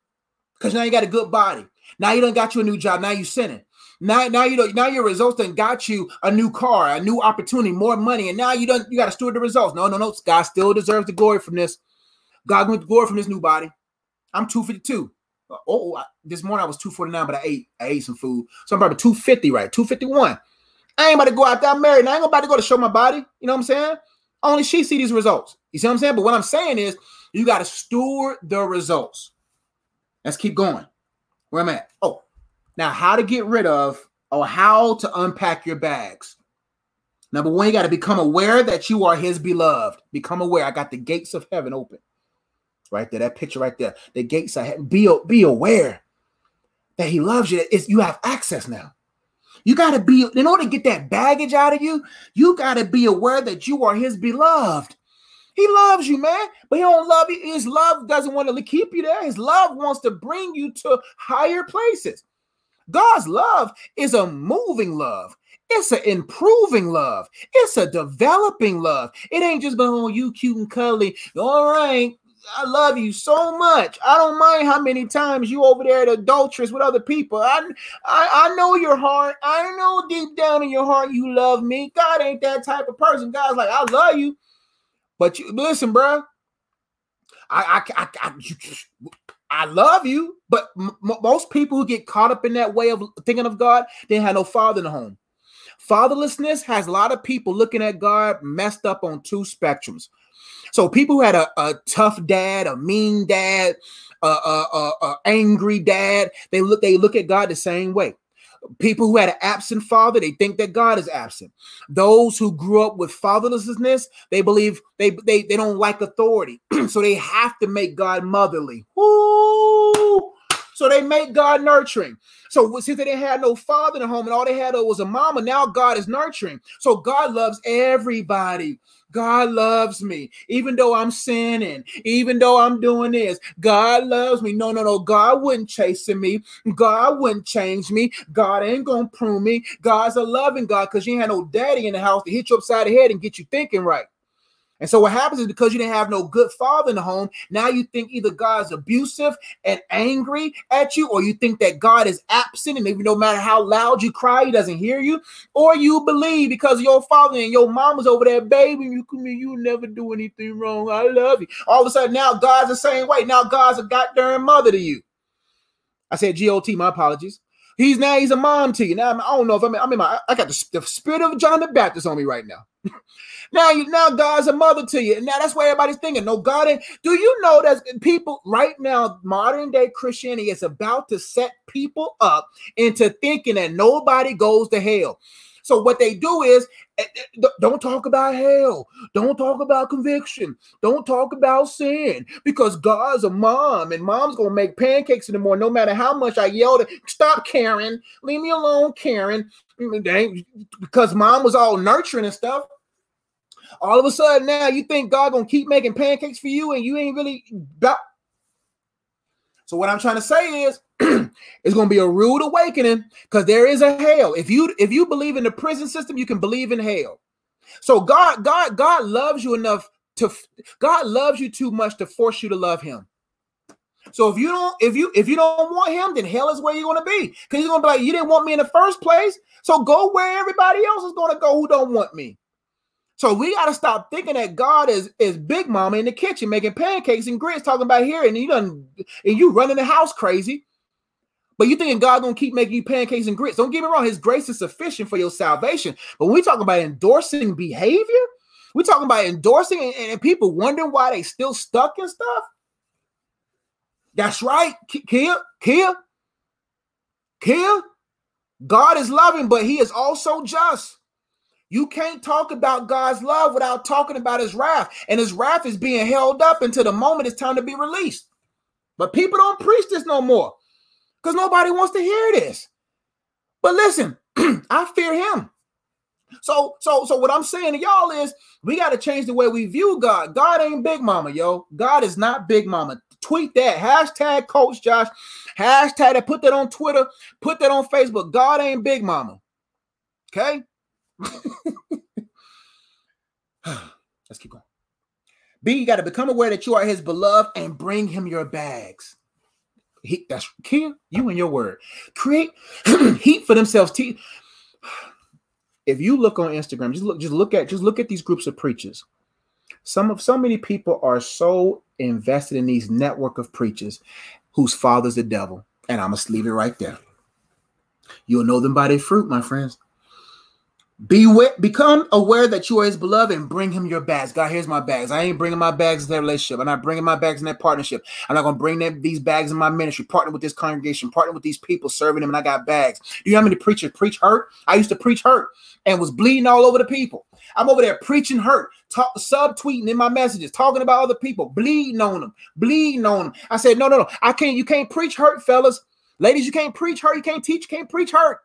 because now you got a good body. Now you don't got you a new job. Now you sinning. Now, now you don't. Now your results then got you a new car, a new opportunity, more money, and now you don't. You got to steward the results. No, no, no. God still deserves the glory from this. God went the glory from this new body. I'm 252. Uh, oh, this morning I was 249, but I ate I ate some food, so I'm probably 250, right? 251. I ain't about to go out there. I'm married. I ain't about to go to show my body. You know what I'm saying? Only she see these results. You see what I'm saying? But what I'm saying is you got to steward the results. Let's keep going. Where am I at? Oh, now how to get rid of or how to unpack your bags. Number one, you got to become aware that you are his beloved. Become aware. I got the gates of heaven open. Right there, that picture right there. The gates are be, be aware that he loves you. It's, you have access now. You got to be, in order to get that baggage out of you, you got to be aware that you are his beloved. He loves you, man, but he don't love you. His love doesn't want to keep you there. His love wants to bring you to higher places. God's love is a moving love. It's an improving love. It's a developing love. It ain't just been, oh, you cute and cuddly. All right. I love you so much. I don't mind how many times you over there at adulterous with other people. I, I, I know your heart. I know deep down in your heart you love me. God ain't that type of person. God's like, I love you. But you listen, bro. I, I, I, I, I love you, but m- most people who get caught up in that way of thinking of God, they have no father in the home. Fatherlessness has a lot of people looking at God messed up on two spectrums. So people who had a, a tough dad, a mean dad, a, a, a angry dad, they look they look at God the same way. People who had an absent father, they think that God is absent. Those who grew up with fatherlessness, they believe they they, they don't like authority. *clears throat* so they have to make God motherly. Woo! So they make God nurturing. So since they didn't have no father in the home and all they had was a mama, now God is nurturing. So God loves everybody. God loves me, even though I'm sinning, even though I'm doing this. God loves me. No, no, no. God wouldn't chasing me. God wouldn't change me. God ain't gonna prune me. God's a loving God because you ain't had no daddy in the house to hit you upside the head and get you thinking right. And so what happens is because you didn't have no good father in the home, now you think either God's abusive and angry at you, or you think that God is absent, and even no matter how loud you cry, he doesn't hear you, or you believe because your father and your mom was over there, baby, you come you never do anything wrong. I love you. All of a sudden, now God's the same way. Now God's a goddamn mother to you. I said GOT, my apologies. He's now he's a mom to you. Now I don't know if I'm I'm in my I got the, the spirit of John the Baptist on me right now. *laughs* Now you now God's a mother to you. And now that's why everybody's thinking, no, God ain't. Do you know that people right now, modern day Christianity is about to set people up into thinking that nobody goes to hell. So what they do is eh, eh, don't talk about hell. Don't talk about conviction. Don't talk about sin because God's a mom and mom's gonna make pancakes in the morning. No matter how much I yelled at, stop, Karen, leave me alone, Karen. Mm, because mom was all nurturing and stuff. All of a sudden now you think God gonna keep making pancakes for you and you ain't really. So what I'm trying to say is *clears throat* it's gonna be a rude awakening because there is a hell. If you if you believe in the prison system, you can believe in hell. So God, God, God loves you enough to God loves you too much to force you to love him. So if you don't, if you if you don't want him, then hell is where you're gonna be. Because he's gonna be like, you didn't want me in the first place. So go where everybody else is gonna go who don't want me. So we got to stop thinking that God is is Big Mama in the kitchen making pancakes and grits, talking about here, and you done and you running the house crazy. But you thinking God gonna keep making you pancakes and grits? Don't get me wrong; His grace is sufficient for your salvation. But we talking about endorsing behavior, we talking about endorsing and, and people wondering why they still stuck and stuff. That's right, Kia, Kia, Kia. God is loving, but He is also just. You can't talk about God's love without talking about his wrath. And his wrath is being held up until the moment it's time to be released. But people don't preach this no more because nobody wants to hear this. But listen, *clears throat* I fear him. So, so, so what I'm saying to y'all is we got to change the way we view God. God ain't big mama, yo. God is not big mama. Tweet that hashtag coach Josh, hashtag that, put that on Twitter, put that on Facebook. God ain't big mama. Okay. *sighs* Let's keep going. B, you got to become aware that you are his beloved and bring him your bags. He, that's key. You and your word. Create *clears throat* heat for themselves. T- *sighs* if you look on Instagram, just look, just look at just look at these groups of preachers. Some of so many people are so invested in these network of preachers whose father's the devil. And I must leave it right there. You'll know them by their fruit, my friends. Be become aware that you are his beloved and bring him your bags. God, here's my bags. I ain't bringing my bags in that relationship. I'm not bringing my bags in that partnership. I'm not going to bring them, these bags in my ministry, partner with this congregation, partner with these people, serving them, and I got bags. Do you know how many preachers preach hurt? I used to preach hurt and was bleeding all over the people. I'm over there preaching hurt, talk, subtweeting in my messages, talking about other people, bleeding on them, bleeding on them. I said, no, no, no. I can't, you can't preach hurt, fellas. Ladies, you can't preach hurt. You can't teach, you can't preach hurt.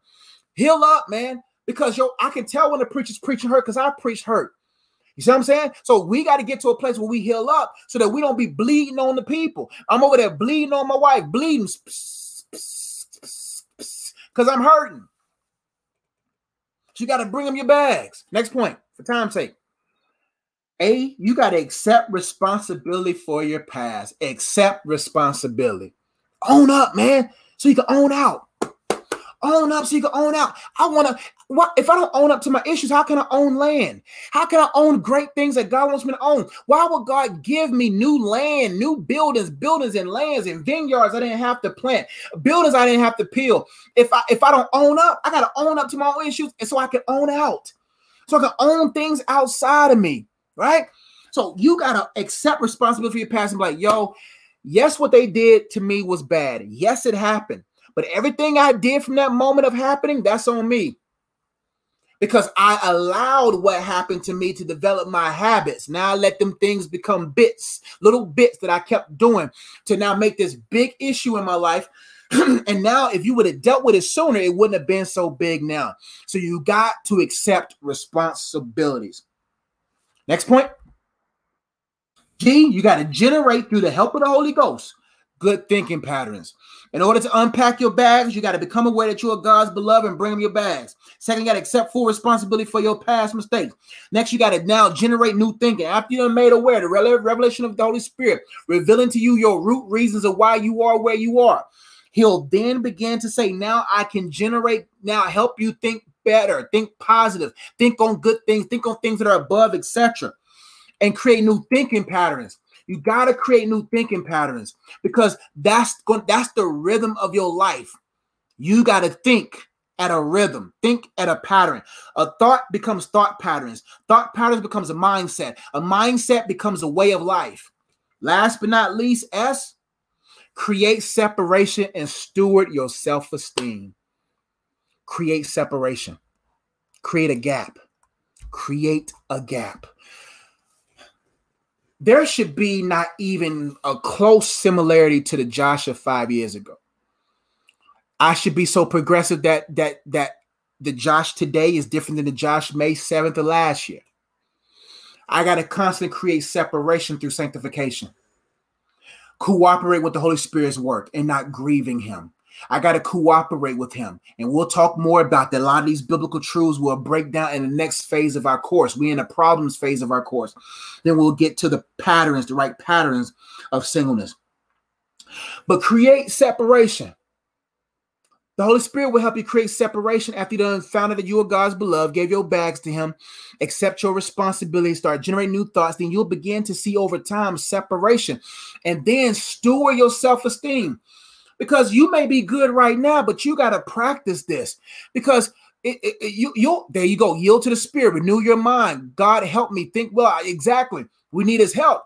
Heal up, man. Because yo, I can tell when the preacher's preaching hurt because I preach hurt. You see what I'm saying? So we got to get to a place where we heal up so that we don't be bleeding on the people. I'm over there bleeding on my wife, bleeding because I'm hurting. So you got to bring them your bags. Next point for time's sake. A, you got to accept responsibility for your past. Accept responsibility. Own up, man, so you can own out. Oh, own up so you can own out. I want to. What if I don't own up to my issues? How can I own land? How can I own great things that God wants me to own? Why would God give me new land, new buildings, buildings and lands and vineyards I didn't have to plant, buildings I didn't have to peel? If I if I don't own up, I gotta own up to my own issues, and so I can own out, so I can own things outside of me, right? So you gotta accept responsibility for your past and be like, yo, yes, what they did to me was bad. Yes, it happened. But everything I did from that moment of happening, that's on me. Because I allowed what happened to me to develop my habits. Now I let them things become bits, little bits that I kept doing to now make this big issue in my life. *clears throat* and now, if you would have dealt with it sooner, it wouldn't have been so big now. So you got to accept responsibilities. Next point. G, you got to generate through the help of the Holy Ghost good thinking patterns. In order to unpack your bags, you got to become aware that you are God's beloved and bring them your bags. Second, you got to accept full responsibility for your past mistakes. Next, you got to now generate new thinking. After you're made aware, the revelation of the Holy Spirit, revealing to you your root reasons of why you are where you are. He'll then begin to say, Now I can generate, now help you think better, think positive, think on good things, think on things that are above, etc., and create new thinking patterns. You got to create new thinking patterns because that's going that's the rhythm of your life. You got to think at a rhythm, think at a pattern. A thought becomes thought patterns. Thought patterns becomes a mindset. A mindset becomes a way of life. Last but not least, S create separation and steward your self-esteem. Create separation. Create a gap. Create a gap there should be not even a close similarity to the Josh of five years ago. I should be so progressive that that that the Josh today is different than the Josh May 7th of last year. I got to constantly create separation through sanctification. Cooperate with the Holy Spirit's work and not grieving him. I got to cooperate with him. And we'll talk more about that. A lot of these biblical truths will break down in the next phase of our course. We're in the problems phase of our course. Then we'll get to the patterns, the right patterns of singleness. But create separation. The Holy Spirit will help you create separation after you done found out that you are God's beloved, gave your bags to Him, accept your responsibility, start generating new thoughts. Then you'll begin to see over time separation and then steward your self esteem because you may be good right now, but you got to practice this. Because it, it, it, you you there you go yield to the spirit renew your mind. God help me think well exactly. We need his help.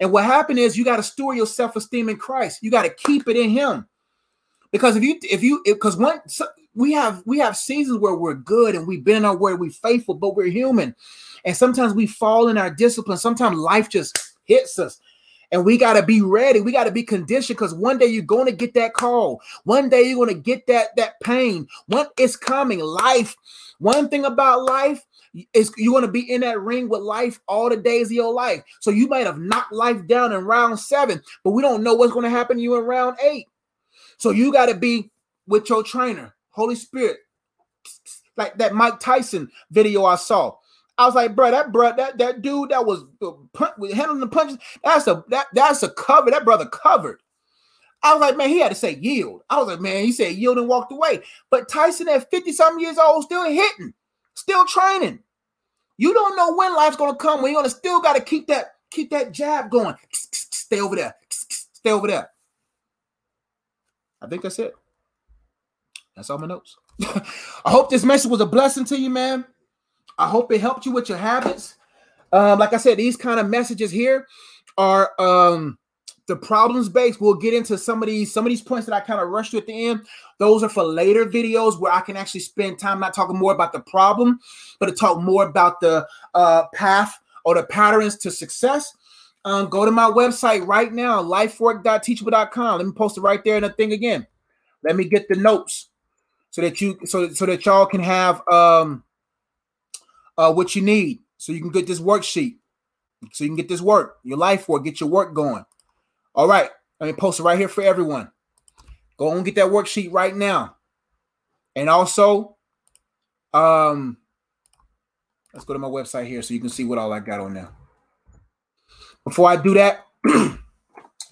And what happened is you got to store your self-esteem in christ. You got to keep it in him. Because if you if you because one we have we have seasons where we're good and we've been our word we faithful but we're human. And sometimes we fall in our discipline. Sometimes life just hits us and we got to be ready. We got to be conditioned because one day you're going to get that call. One day you're going to get that that pain. It's coming, life. One thing about life is going to be in that ring with life all the days of your life. So you might have knocked life down in round seven, but we don't know what's going to happen to you in round eight. So you got to be with your trainer, Holy Spirit, like that Mike Tyson video I saw. I was like, bro, that bro, that that dude that was uh, handling the punches, that's a that that's a cover. That brother covered. I was like, man, he had to say yield. I was like, man, he said yield and walked away. But Tyson at 50 something years old, still hitting, still training. You don't know when life's gonna come when you're gonna still gotta keep that keep that jab going. Stay over there, stay over there. I think that's it. That's all my notes. *laughs* I hope this message was a blessing to you, man. I hope it helped you with your habits. Um, like I said, these kind of messages here are um the problems based. We'll get into some of these some of these points that I kind of rushed to at the end. Those are for later videos where I can actually spend time not talking more about the problem, but to talk more about the uh, path or the patterns to success. Um, go to my website right now, lifework.teachable.com. Let me post it right there in the thing again. Let me get the notes. so that you so so that y'all can have um uh what you need so you can get this worksheet so you can get this work your life work get your work going all right let me post it right here for everyone go and get that worksheet right now and also um let's go to my website here so you can see what all i got on there before i do that *clears throat*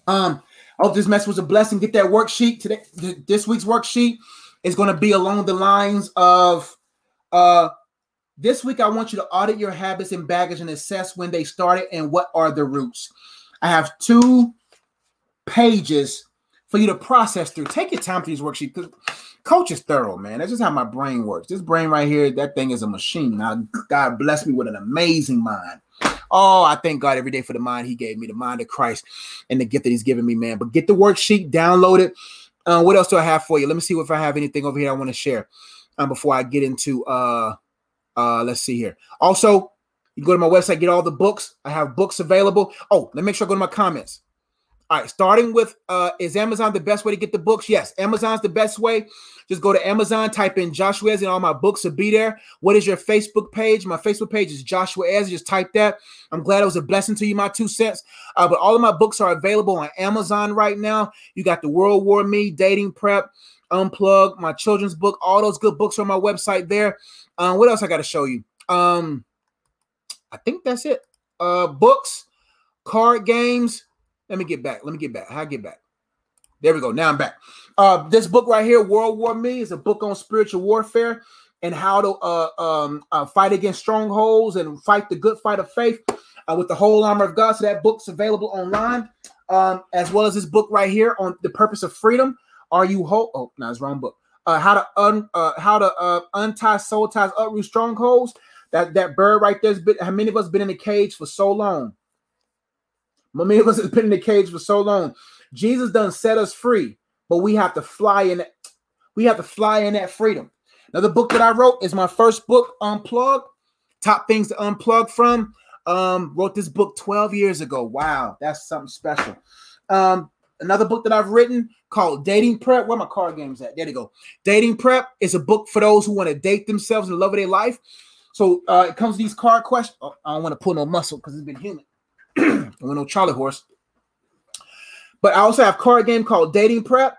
um I hope this message was a blessing. Get that worksheet today. This week's worksheet is going to be along the lines of uh this week I want you to audit your habits and baggage and assess when they started and what are the roots. I have two pages for you to process through. Take your time for these worksheets because coach is thorough, man. That's just how my brain works. This brain right here, that thing is a machine. Now, God bless me with an amazing mind. Oh, I thank God every day for the mind He gave me, the mind of Christ, and the gift that He's given me, man. But get the worksheet, download it. Uh, what else do I have for you? Let me see if I have anything over here I want to share um, before I get into uh uh let's see here. Also, you go to my website, get all the books. I have books available. Oh, let me make sure I go to my comments. All right, starting with uh is Amazon the best way to get the books? Yes, Amazon's the best way. Just go to Amazon, type in Joshua Ezzy, and all my books will be there. What is your Facebook page? My Facebook page is Joshua Ezzy. Just type that. I'm glad it was a blessing to you, my two cents. Uh, but all of my books are available on Amazon right now. You got the World War Me, Dating Prep, Unplug, my children's book, all those good books are on my website there. Um, what else I got to show you? Um, I think that's it. Uh, books, card games let me get back. Let me get back. How I get back? There we go. Now I'm back. Uh, this book right here, World War Me, is a book on spiritual warfare and how to uh, um, uh, fight against strongholds and fight the good fight of faith uh, with the whole armor of God. So that book's available online, um, as well as this book right here on the purpose of freedom. Are you whole? Oh, no, it's wrong book. Uh, how to un uh, how to uh, untie soul ties, uproot strongholds. That that bird right there's been. How many of us been in a cage for so long? How Many of us has been in the cage for so long. Jesus done set us free, but we have to fly in it. We have to fly in that freedom. Now, the book that I wrote is my first book, Unplugged. Top things to unplug from. Um, wrote this book 12 years ago. Wow, that's something special. Um, another book that I've written called Dating Prep. Where my card games at? There they go. Dating Prep is a book for those who want to date themselves and the love of their life. So uh, it comes to these card questions. Oh, I don't want to pull no muscle because it's been human. *clears throat* I want no Charlie horse. But I also have card game called Dating Prep.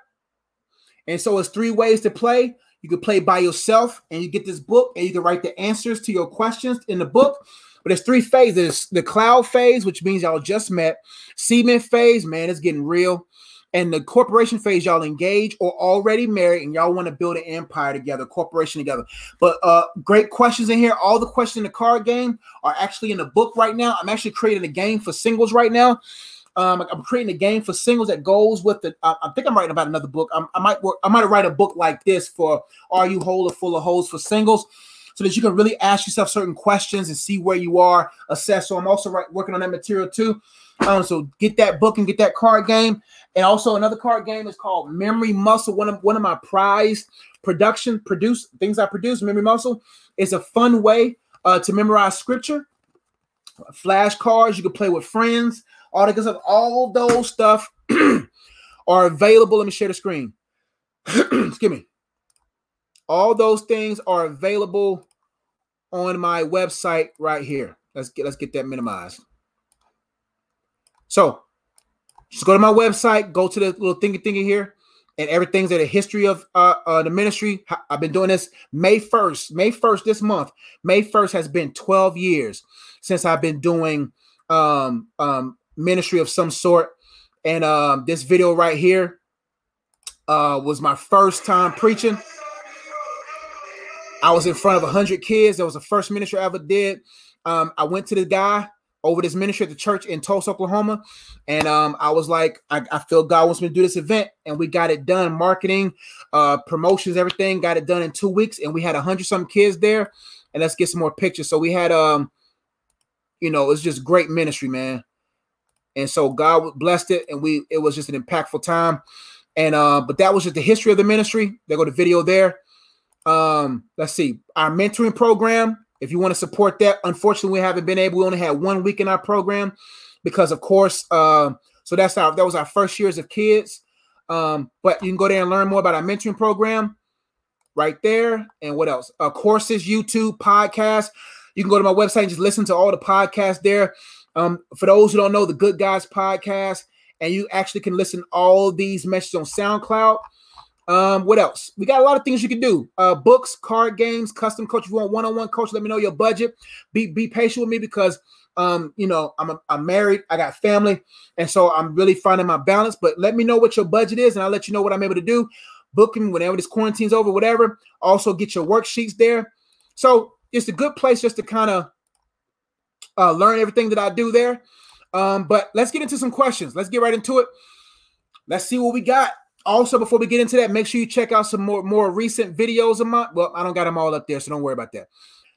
And so it's three ways to play. You can play by yourself and you get this book and you can write the answers to your questions in the book. But there's three phases. The cloud phase, which means y'all just met. Cement phase, man, it's getting real and the corporation phase y'all engage or already married and y'all want to build an empire together corporation together but uh great questions in here all the questions in the card game are actually in the book right now i'm actually creating a game for singles right now um, I'm creating a game for singles that goes with the. I, I think I'm writing about another book. I'm, i might work. I might write a book like this for "Are You Whole or Full of Holes" for singles, so that you can really ask yourself certain questions and see where you are, assess. So I'm also write, working on that material too. Um, so get that book and get that card game. And also another card game is called Memory Muscle. One of one of my prized production produce things I produce. Memory Muscle is a fun way uh, to memorize scripture. Flashcards you can play with friends. All that stuff. All those stuff *clears throat* are available. Let me share the screen. *clears throat* Excuse me. All those things are available on my website right here. Let's get let's get that minimized. So just go to my website, go to the little thingy thingy here, and everything's at a history of uh, uh, the ministry. I've been doing this May 1st, May 1st this month. May 1st has been 12 years since I've been doing um, um, ministry of some sort. And um, this video right here uh, was my first time preaching. I was in front of 100 kids. That was the first ministry I ever did. Um, I went to the guy over this ministry at the church in Tulsa, Oklahoma. And um, I was like, I, I, feel God wants me to do this event. And we got it done, marketing, uh, promotions, everything, got it done in two weeks. And we had a hundred some kids there. And let's get some more pictures. So we had um, you know, it's just great ministry, man. And so God blessed it, and we it was just an impactful time. And uh, but that was just the history of the ministry. They go to video there. Um, let's see, our mentoring program if you want to support that, unfortunately, we haven't been able. We only had one week in our program because, of course, uh, so that's our that was our first years of kids. Um, but you can go there and learn more about our mentoring program. right there. And what else? Uh, courses, YouTube, podcast. You can go to my website and just listen to all the podcasts there. Um, for those who don't know, the Good Guys podcast, and you actually can listen all these messages on SoundCloud. Um, what else? We got a lot of things you can do. Uh, books, card games, custom coach. If you want one-on-one coach, let me know your budget. Be be patient with me because um, you know, I'm a, I'm married, I got family, and so I'm really finding my balance. But let me know what your budget is, and I'll let you know what I'm able to do. Booking whenever this quarantine's over, whatever. Also, get your worksheets there. So it's a good place just to kind of uh, learn everything that I do there. Um, but let's get into some questions. Let's get right into it. Let's see what we got. Also, before we get into that, make sure you check out some more more recent videos of mine. Well, I don't got them all up there, so don't worry about that.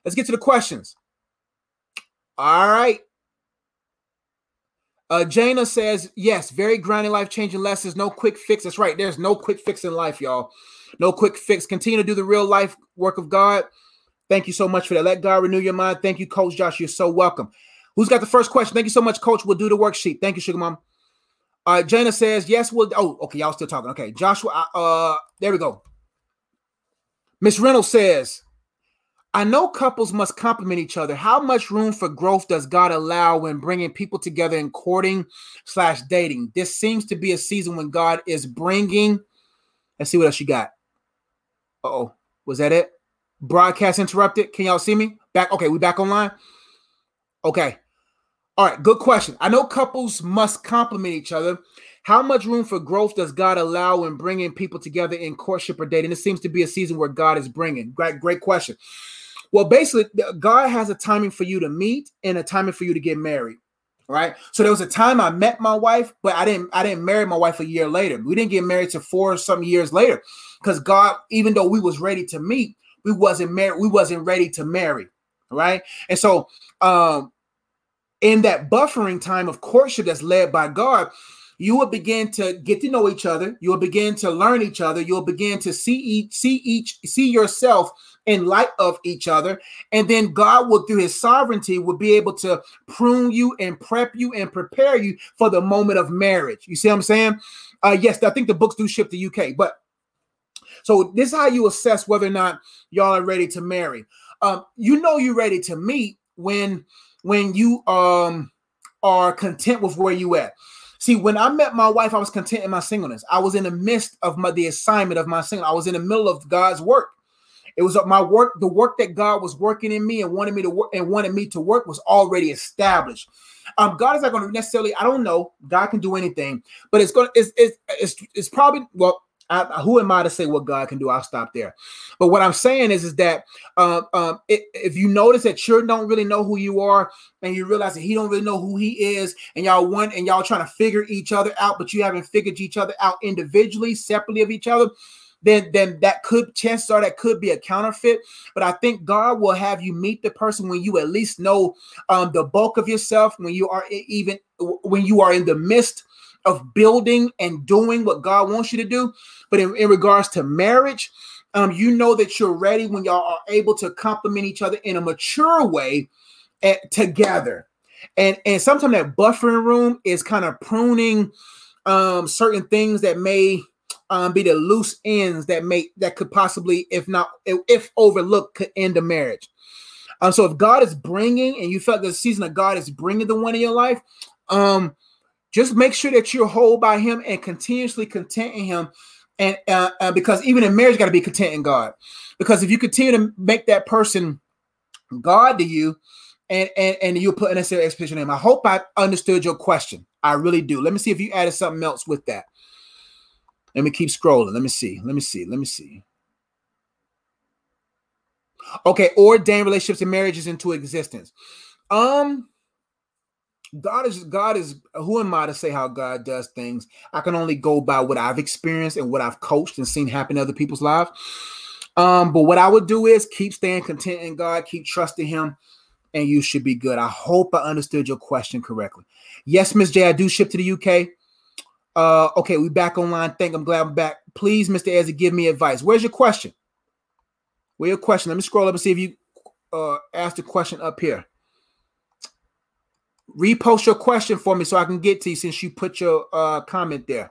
Let's get to the questions. All right. Uh, Jana says, yes, very grinding, life changing lessons. No quick fix. That's right. There's no quick fix in life, y'all. No quick fix. Continue to do the real life work of God. Thank you so much for that. Let God renew your mind. Thank you, Coach Josh. You're so welcome. Who's got the first question? Thank you so much, Coach. We'll do the worksheet. Thank you, Sugar Mom. All right, Jana says, yes, we'll. Oh, okay. Y'all still talking. Okay. Joshua, uh, there we go. Miss Reynolds says, I know couples must complement each other. How much room for growth does God allow when bringing people together in courting slash dating? This seems to be a season when God is bringing. Let's see what else you got. Uh oh, was that it? Broadcast interrupted. Can y'all see me? Back. Okay, we back online. Okay. All right. Good question. I know couples must complement each other. How much room for growth does God allow when bringing people together in courtship or dating? It seems to be a season where God is bringing. Great, great question. Well, basically, God has a timing for you to meet and a timing for you to get married. Right. So there was a time I met my wife, but I didn't I didn't marry my wife a year later. We didn't get married to four or some years later. Because God, even though we was ready to meet, we wasn't married, we wasn't ready to marry. Right. And so um in that buffering time of courtship that's led by God, you will begin to get to know each other. You will begin to learn each other. You'll begin to see each, see each, see yourself in light of each other. And then God will, through his sovereignty, will be able to prune you and prep you and prepare you for the moment of marriage. You see what I'm saying? Uh, yes, I think the books do ship to UK, but so this is how you assess whether or not y'all are ready to marry. Um, you know you're ready to meet when when you um are content with where you at. See, when I met my wife, I was content in my singleness. I was in the midst of my the assignment of my single. I was in the middle of God's work. It was my work, the work that God was working in me and wanted me to work and wanted me to work was already established. Um, God is not going to necessarily, I don't know, God can do anything, but it's going it's, it's, it's, it's probably, well, I, who am I to say what God can do? I'll stop there. But what I'm saying is, is that uh, um, it, if you notice that you don't really know who you are, and you realize that He don't really know who He is, and y'all want and y'all trying to figure each other out, but you haven't figured each other out individually, separately of each other, then then that could chances are that could be a counterfeit. But I think God will have you meet the person when you at least know um, the bulk of yourself, when you are even when you are in the midst of building and doing what God wants you to do. But in, in regards to marriage, um, you know that you're ready when y'all are able to complement each other in a mature way at, eh, together. And and sometimes that buffering room is kind of pruning um, certain things that may um, be the loose ends that may that could possibly, if not if overlooked, could end a marriage. Um, so if God is bringing, and you felt the season of God is bringing the one in your life, um, just make sure that you're whole by Him and continuously content in Him. And uh, uh, because even in marriage, got to be content in God. Because if you continue to make that person God to you, and and and you put unnecessary expectation in I hope I understood your question. I really do. Let me see if you added something else with that. Let me keep scrolling. Let me see. Let me see. Let me see. Okay, ordain relationships and marriages into existence. Um, God is God is who am I to say how God does things? I can only go by what I've experienced and what I've coached and seen happen in other people's lives. Um, but what I would do is keep staying content in God, keep trusting Him, and you should be good. I hope I understood your question correctly. Yes, Miss J, I do ship to the UK. Uh, okay, we back online. Thank I'm glad I'm back. Please, Mr. Ezzy, give me advice. Where's your question? Where's your question? Let me scroll up and see if you uh asked the question up here. Repost your question for me so I can get to you since you put your uh comment there.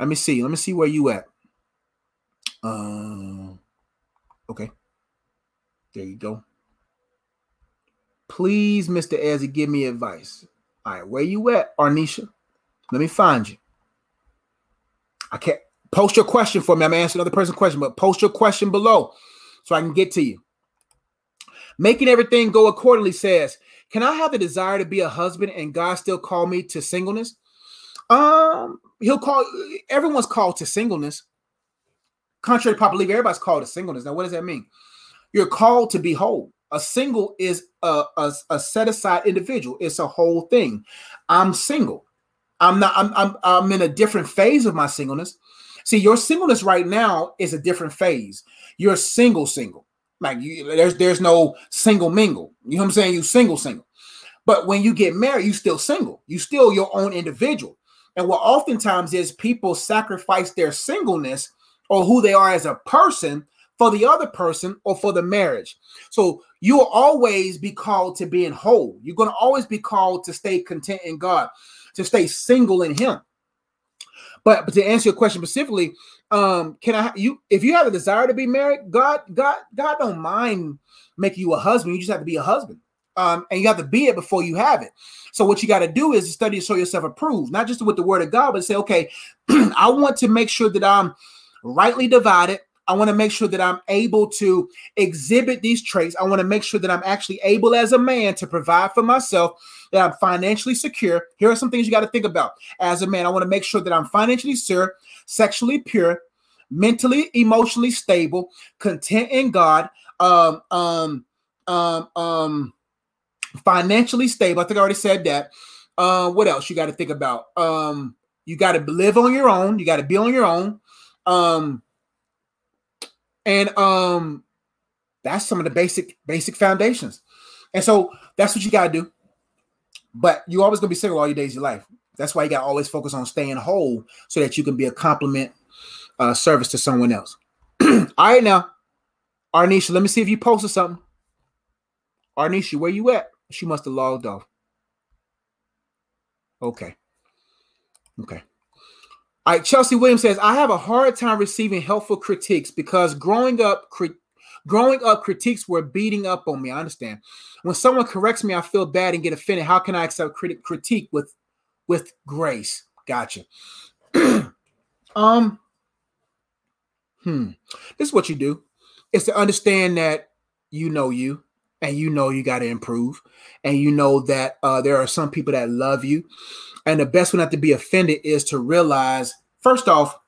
Let me see. Let me see where you at. Uh, Okay. There you go. Please, Mr. Ezzy, give me advice. All right, where you at, Arnisha? Let me find you. I can't post your question for me. I'm answering another person's question, but post your question below so I can get to you. Making everything go accordingly says, Can I have the desire to be a husband and God still call me to singleness? Um, he'll call everyone's called to singleness. Contrary to popular belief, everybody's called to singleness. Now, what does that mean? You're called to be whole. A single is a, a, a set aside individual. It's a whole thing. I'm single. I'm not. I'm, I'm. I'm in a different phase of my singleness. See, your singleness right now is a different phase. You're single, single. Like you, there's there's no single mingle. You know what I'm saying? You single, single. But when you get married, you still single. You still your own individual. And what oftentimes is people sacrifice their singleness or who they are as a person for the other person or for the marriage. So you will always be called to being whole. You're going to always be called to stay content in God, to stay single in Him. But, but to answer your question specifically, um, can I you if you have a desire to be married, God, God, God don't mind making you a husband. You just have to be a husband. Um, and you have to be it before you have it. So what you got to do is study to show yourself approved, not just with the word of God, but say, okay, *clears throat* I want to make sure that I'm rightly divided. I want to make sure that I'm able to exhibit these traits. I want to make sure that I'm actually able as a man to provide for myself, that I'm financially secure. Here are some things you got to think about. As a man, I want to make sure that I'm financially secure, sexually pure, mentally, emotionally stable, content in God, um, um, um, um, financially stable. I think I already said that. Uh, what else you got to think about? Um, you got to live on your own. You got to be on your own. Um, and um, that's some of the basic basic foundations. And so that's what you got to do. But you're always gonna be single all your days of your life. That's why you got to always focus on staying whole so that you can be a compliment uh, service to someone else. *clears throat* all right, now, Arnisha, let me see if you posted something. Arnisha, where you at? She must have logged off. Okay. Okay. All right, Chelsea Williams says, I have a hard time receiving helpful critiques because growing up, cri- growing up, critiques were beating up on me. I understand. When someone corrects me, I feel bad and get offended. How can I accept crit- critique with with grace? Gotcha. *clears throat* um, hmm. This is what you do. It's to understand that you know you and you know you got to improve and you know that uh, there are some people that love you and the best way not to be offended is to realize, first off,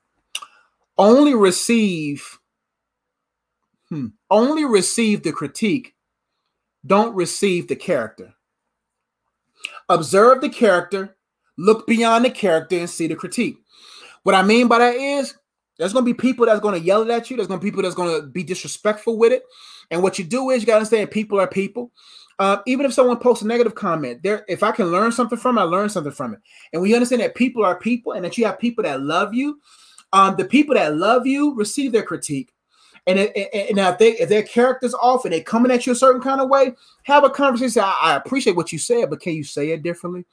only receive, hmm, only receive the critique, don't receive the character. Observe the character, look beyond the character, and see the critique. What I mean by that is there's gonna be people that's gonna yell at you, there's gonna be people that's gonna be disrespectful with it. And what you do is you gotta understand people are people. Uh, even if someone posts a negative comment, there, if I can learn something from it, I learn something from it. And we understand that people are people, and that you have people that love you. Um, the people that love you receive their critique, and, it, and if they if their character's off and they're coming at you a certain kind of way, have a conversation. I, I appreciate what you said, but can you say it differently?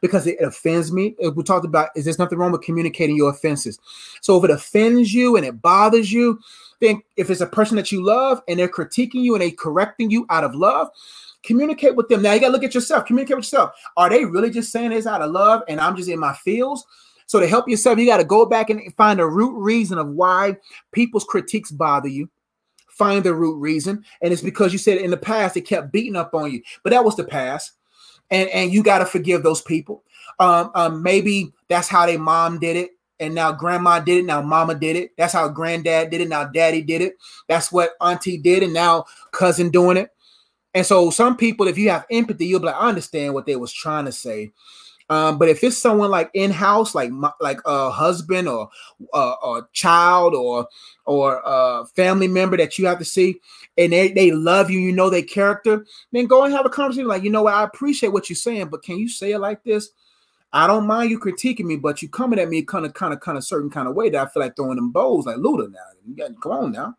Because it offends me. We talked about is there's nothing wrong with communicating your offenses. So if it offends you and it bothers you, then if it's a person that you love and they're critiquing you and they correcting you out of love, Communicate with them. Now you got to look at yourself. Communicate with yourself. Are they really just saying this out of love and I'm just in my feels? So to help yourself, you got to go back and find a root reason of why people's critiques bother you. Find the root reason, and it's because you said in the past it kept beating up on you, but that was the past, and and you got to forgive those people. Um, um, maybe that's how their mom did it, and now grandma did it. Now mama did it. That's how granddad did it. Now daddy did it. That's what auntie did, and now cousin doing it. And so some people, if you have empathy, you'll be like, I understand what they was trying to say. Um, but if it's someone like in house, like like a husband or uh, a child or or a family member that you have to see, and they, they love you, you know their character, then go and have a conversation. Like, you know what, I appreciate what you're saying, but can you say it like this? I don't mind you critiquing me, but you coming at me kind of kind of kind of certain kind of way that I feel like throwing them bows like Luda now. You got come on now.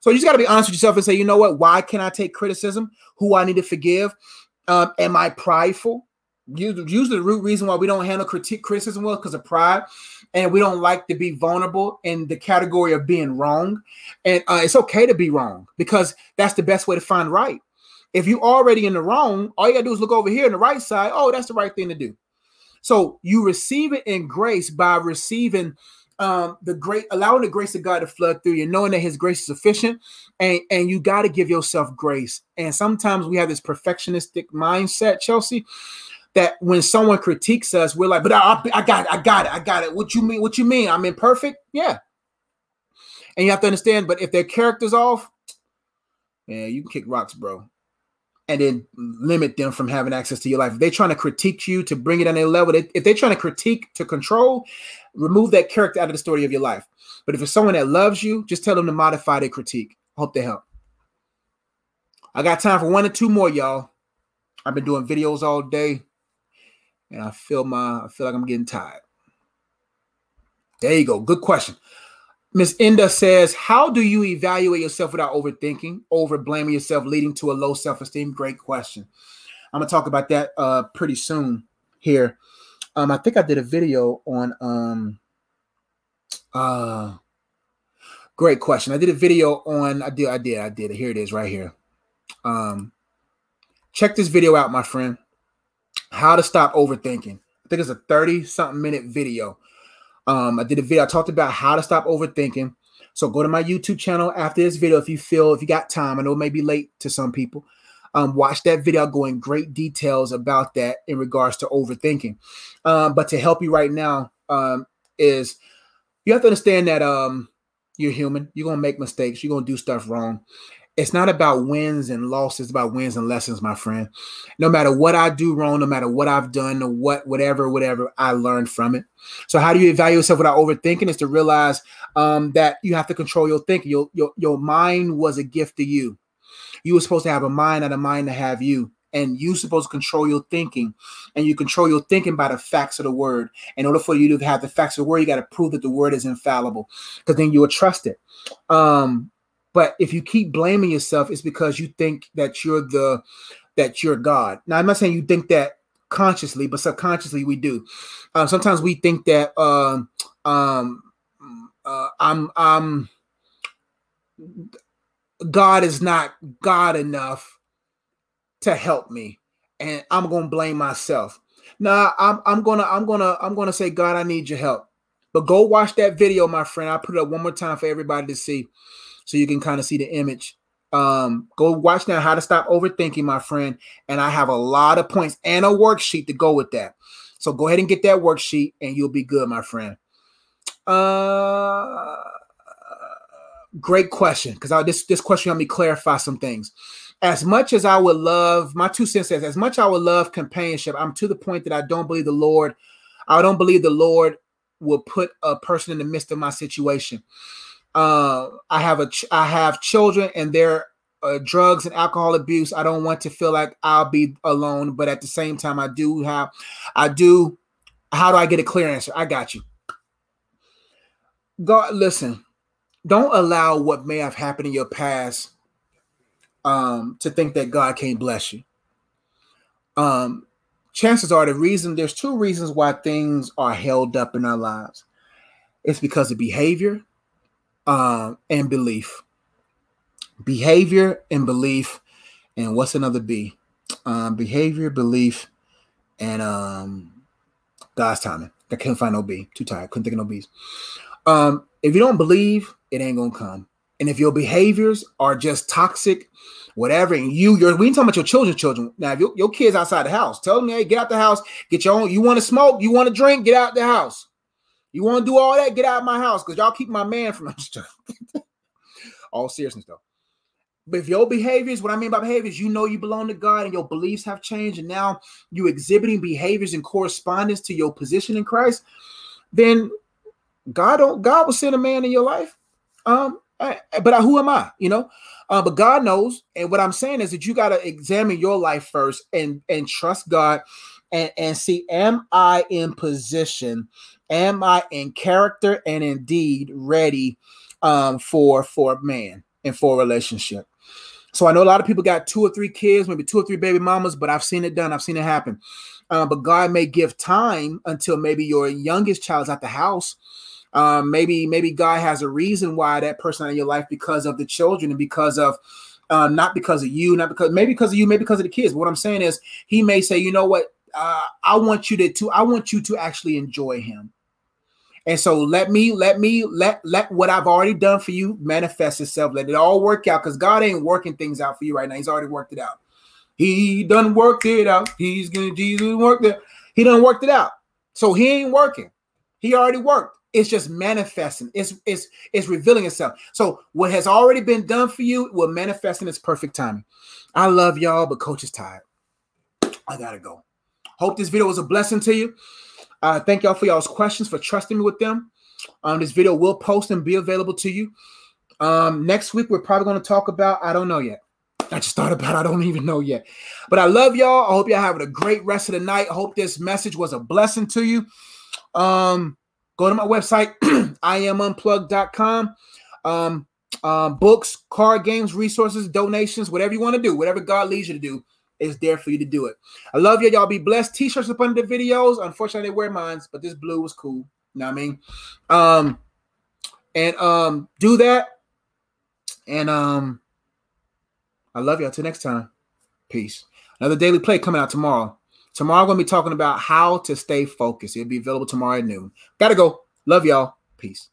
So you just got to be honest with yourself and say, you know what? Why can I take criticism? Who I need to forgive? Um, am I prideful? Usually, the root reason why we don't handle critique criticism well because of pride, and we don't like to be vulnerable in the category of being wrong. And uh, it's okay to be wrong because that's the best way to find right. If you already in the wrong, all you gotta do is look over here on the right side. Oh, that's the right thing to do. So you receive it in grace by receiving um, the great, allowing the grace of God to flood through you, knowing that His grace is sufficient, and and you got to give yourself grace. And sometimes we have this perfectionistic mindset, Chelsea, that when someone critiques us, we're like, "But I, I got it, I got it, I got it." What you mean? What you mean? I'm imperfect? Yeah. And you have to understand, but if their character's off, yeah, you can kick rocks, bro and then limit them from having access to your life. If they're trying to critique you to bring it on their level, if they're trying to critique to control, remove that character out of the story of your life. But if it's someone that loves you, just tell them to modify their critique. Hope they help. I got time for one or two more, y'all. I've been doing videos all day, and I feel my I feel like I'm getting tired. There you go. Good question. Miss Inda says, How do you evaluate yourself without overthinking, over blaming yourself, leading to a low self esteem? Great question. I'm going to talk about that uh, pretty soon here. Um, I think I did a video on. Um, uh, great question. I did a video on. I did. I did. I did. Here it is, right here. Um, check this video out, my friend. How to stop overthinking. I think it's a 30 something minute video. Um, I did a video. I talked about how to stop overthinking. So go to my YouTube channel after this video if you feel if you got time. I know it may be late to some people. Um, watch that video. I'll go in great details about that in regards to overthinking. Um, but to help you right now um, is you have to understand that um, you're human. You're gonna make mistakes. You're gonna do stuff wrong it's not about wins and losses, it's about wins and lessons, my friend. No matter what I do wrong, no matter what I've done, or what, whatever, whatever, I learned from it. So, how do you evaluate yourself without overthinking? Is to realize um, that you have to control your thinking. Your, your your mind was a gift to you. You were supposed to have a mind, not a mind to have you. And you're supposed to control your thinking, and you control your thinking by the facts of the word. In order for you to have the facts of the word, you got to prove that the word is infallible, because then you will trust it. Um, but if you keep blaming yourself, it's because you think that you're the that you're God. Now, I'm not saying you think that consciously, but subconsciously we do. Um, sometimes we think that um, um, uh, I'm I'm God is not God enough to help me, and I'm gonna blame myself. Now I'm I'm gonna I'm gonna I'm gonna say God, I need your help. But go watch that video, my friend. I put it up one more time for everybody to see so you can kind of see the image. Um, go watch now how to stop overthinking, my friend. And I have a lot of points and a worksheet to go with that. So go ahead and get that worksheet and you'll be good, my friend. Uh great question because this this question helped me clarify some things. As much as I would love my two cents says, as much I would love companionship, I'm to the point that I don't believe the Lord, I don't believe the Lord will put a person in the midst of my situation. Uh, I have a ch- I have children and their uh, drugs and alcohol abuse. I don't want to feel like I'll be alone, but at the same time, I do have, I do. How do I get a clear answer? I got you. God, listen. Don't allow what may have happened in your past um, to think that God can't bless you. Um, chances are the reason there's two reasons why things are held up in our lives. It's because of behavior uh, and belief. Behavior and belief. And what's another B? Um, behavior, belief, and um, God's timing. I couldn't find no B. Too tired. Couldn't think of no B's. Um, if you don't believe, it ain't gonna come. And if your behaviors are just toxic, whatever, and you, you're we ain't talking about your children's children. Now, if your, your kids outside the house, tell them, hey, get out the house, get your own. You want to smoke, you want to drink, get out the house. You want to do all that? Get out of my house because y'all keep my man from *laughs* all seriousness though. But if your behaviors, what I mean by behaviors, you know you belong to God and your beliefs have changed, and now you exhibiting behaviors in correspondence to your position in Christ, then God don't God will send a man in your life. Um, but I, who am I? You know, uh, but God knows. And what I'm saying is that you got to examine your life first and and trust God and and see, am I in position am I in character and indeed ready um, for for man and for relationship? So I know a lot of people got two or three kids, maybe two or three baby mamas, but I've seen it done. I've seen it happen. Uh, but God may give time until maybe your youngest child's at the house. Um, maybe maybe God has a reason why that person in your life because of the children and because of uh, not because of you, not because maybe because of you, maybe because of the kids. But what I'm saying is, He may say, you know what, uh, I want you to, to I want you to actually enjoy Him. And so let me let me let let what I've already done for you manifest itself. Let it all work out because God ain't working things out for you right now. He's already worked it out. He done worked it out. He's gonna Jesus worked it. He done worked it out. So he ain't working. He already worked. It's just manifesting. It's it's it's revealing itself. So what has already been done for you will manifest in its perfect timing. I love y'all, but coach is tired. I gotta go. Hope this video was a blessing to you. Uh, thank y'all for y'all's questions, for trusting me with them. Um, this video will post and be available to you. Um, next week, we're probably going to talk about, I don't know yet. I just thought about, I don't even know yet. But I love y'all. I hope y'all having a great rest of the night. I hope this message was a blessing to you. Um, go to my website, *clears throat* iamunplug.com. Um, um, books, card games, resources, donations, whatever you want to do, whatever God leads you to do is there for you to do it. I love you. Y'all be blessed. T-shirts up under the videos. Unfortunately, they wear mine, but this blue was cool. You know what I mean? Um, and um, do that. And um, I love y'all. Till next time. Peace. Another daily play coming out tomorrow. Tomorrow, I'm going to be talking about how to stay focused. It'll be available tomorrow at noon. Gotta go. Love y'all. Peace.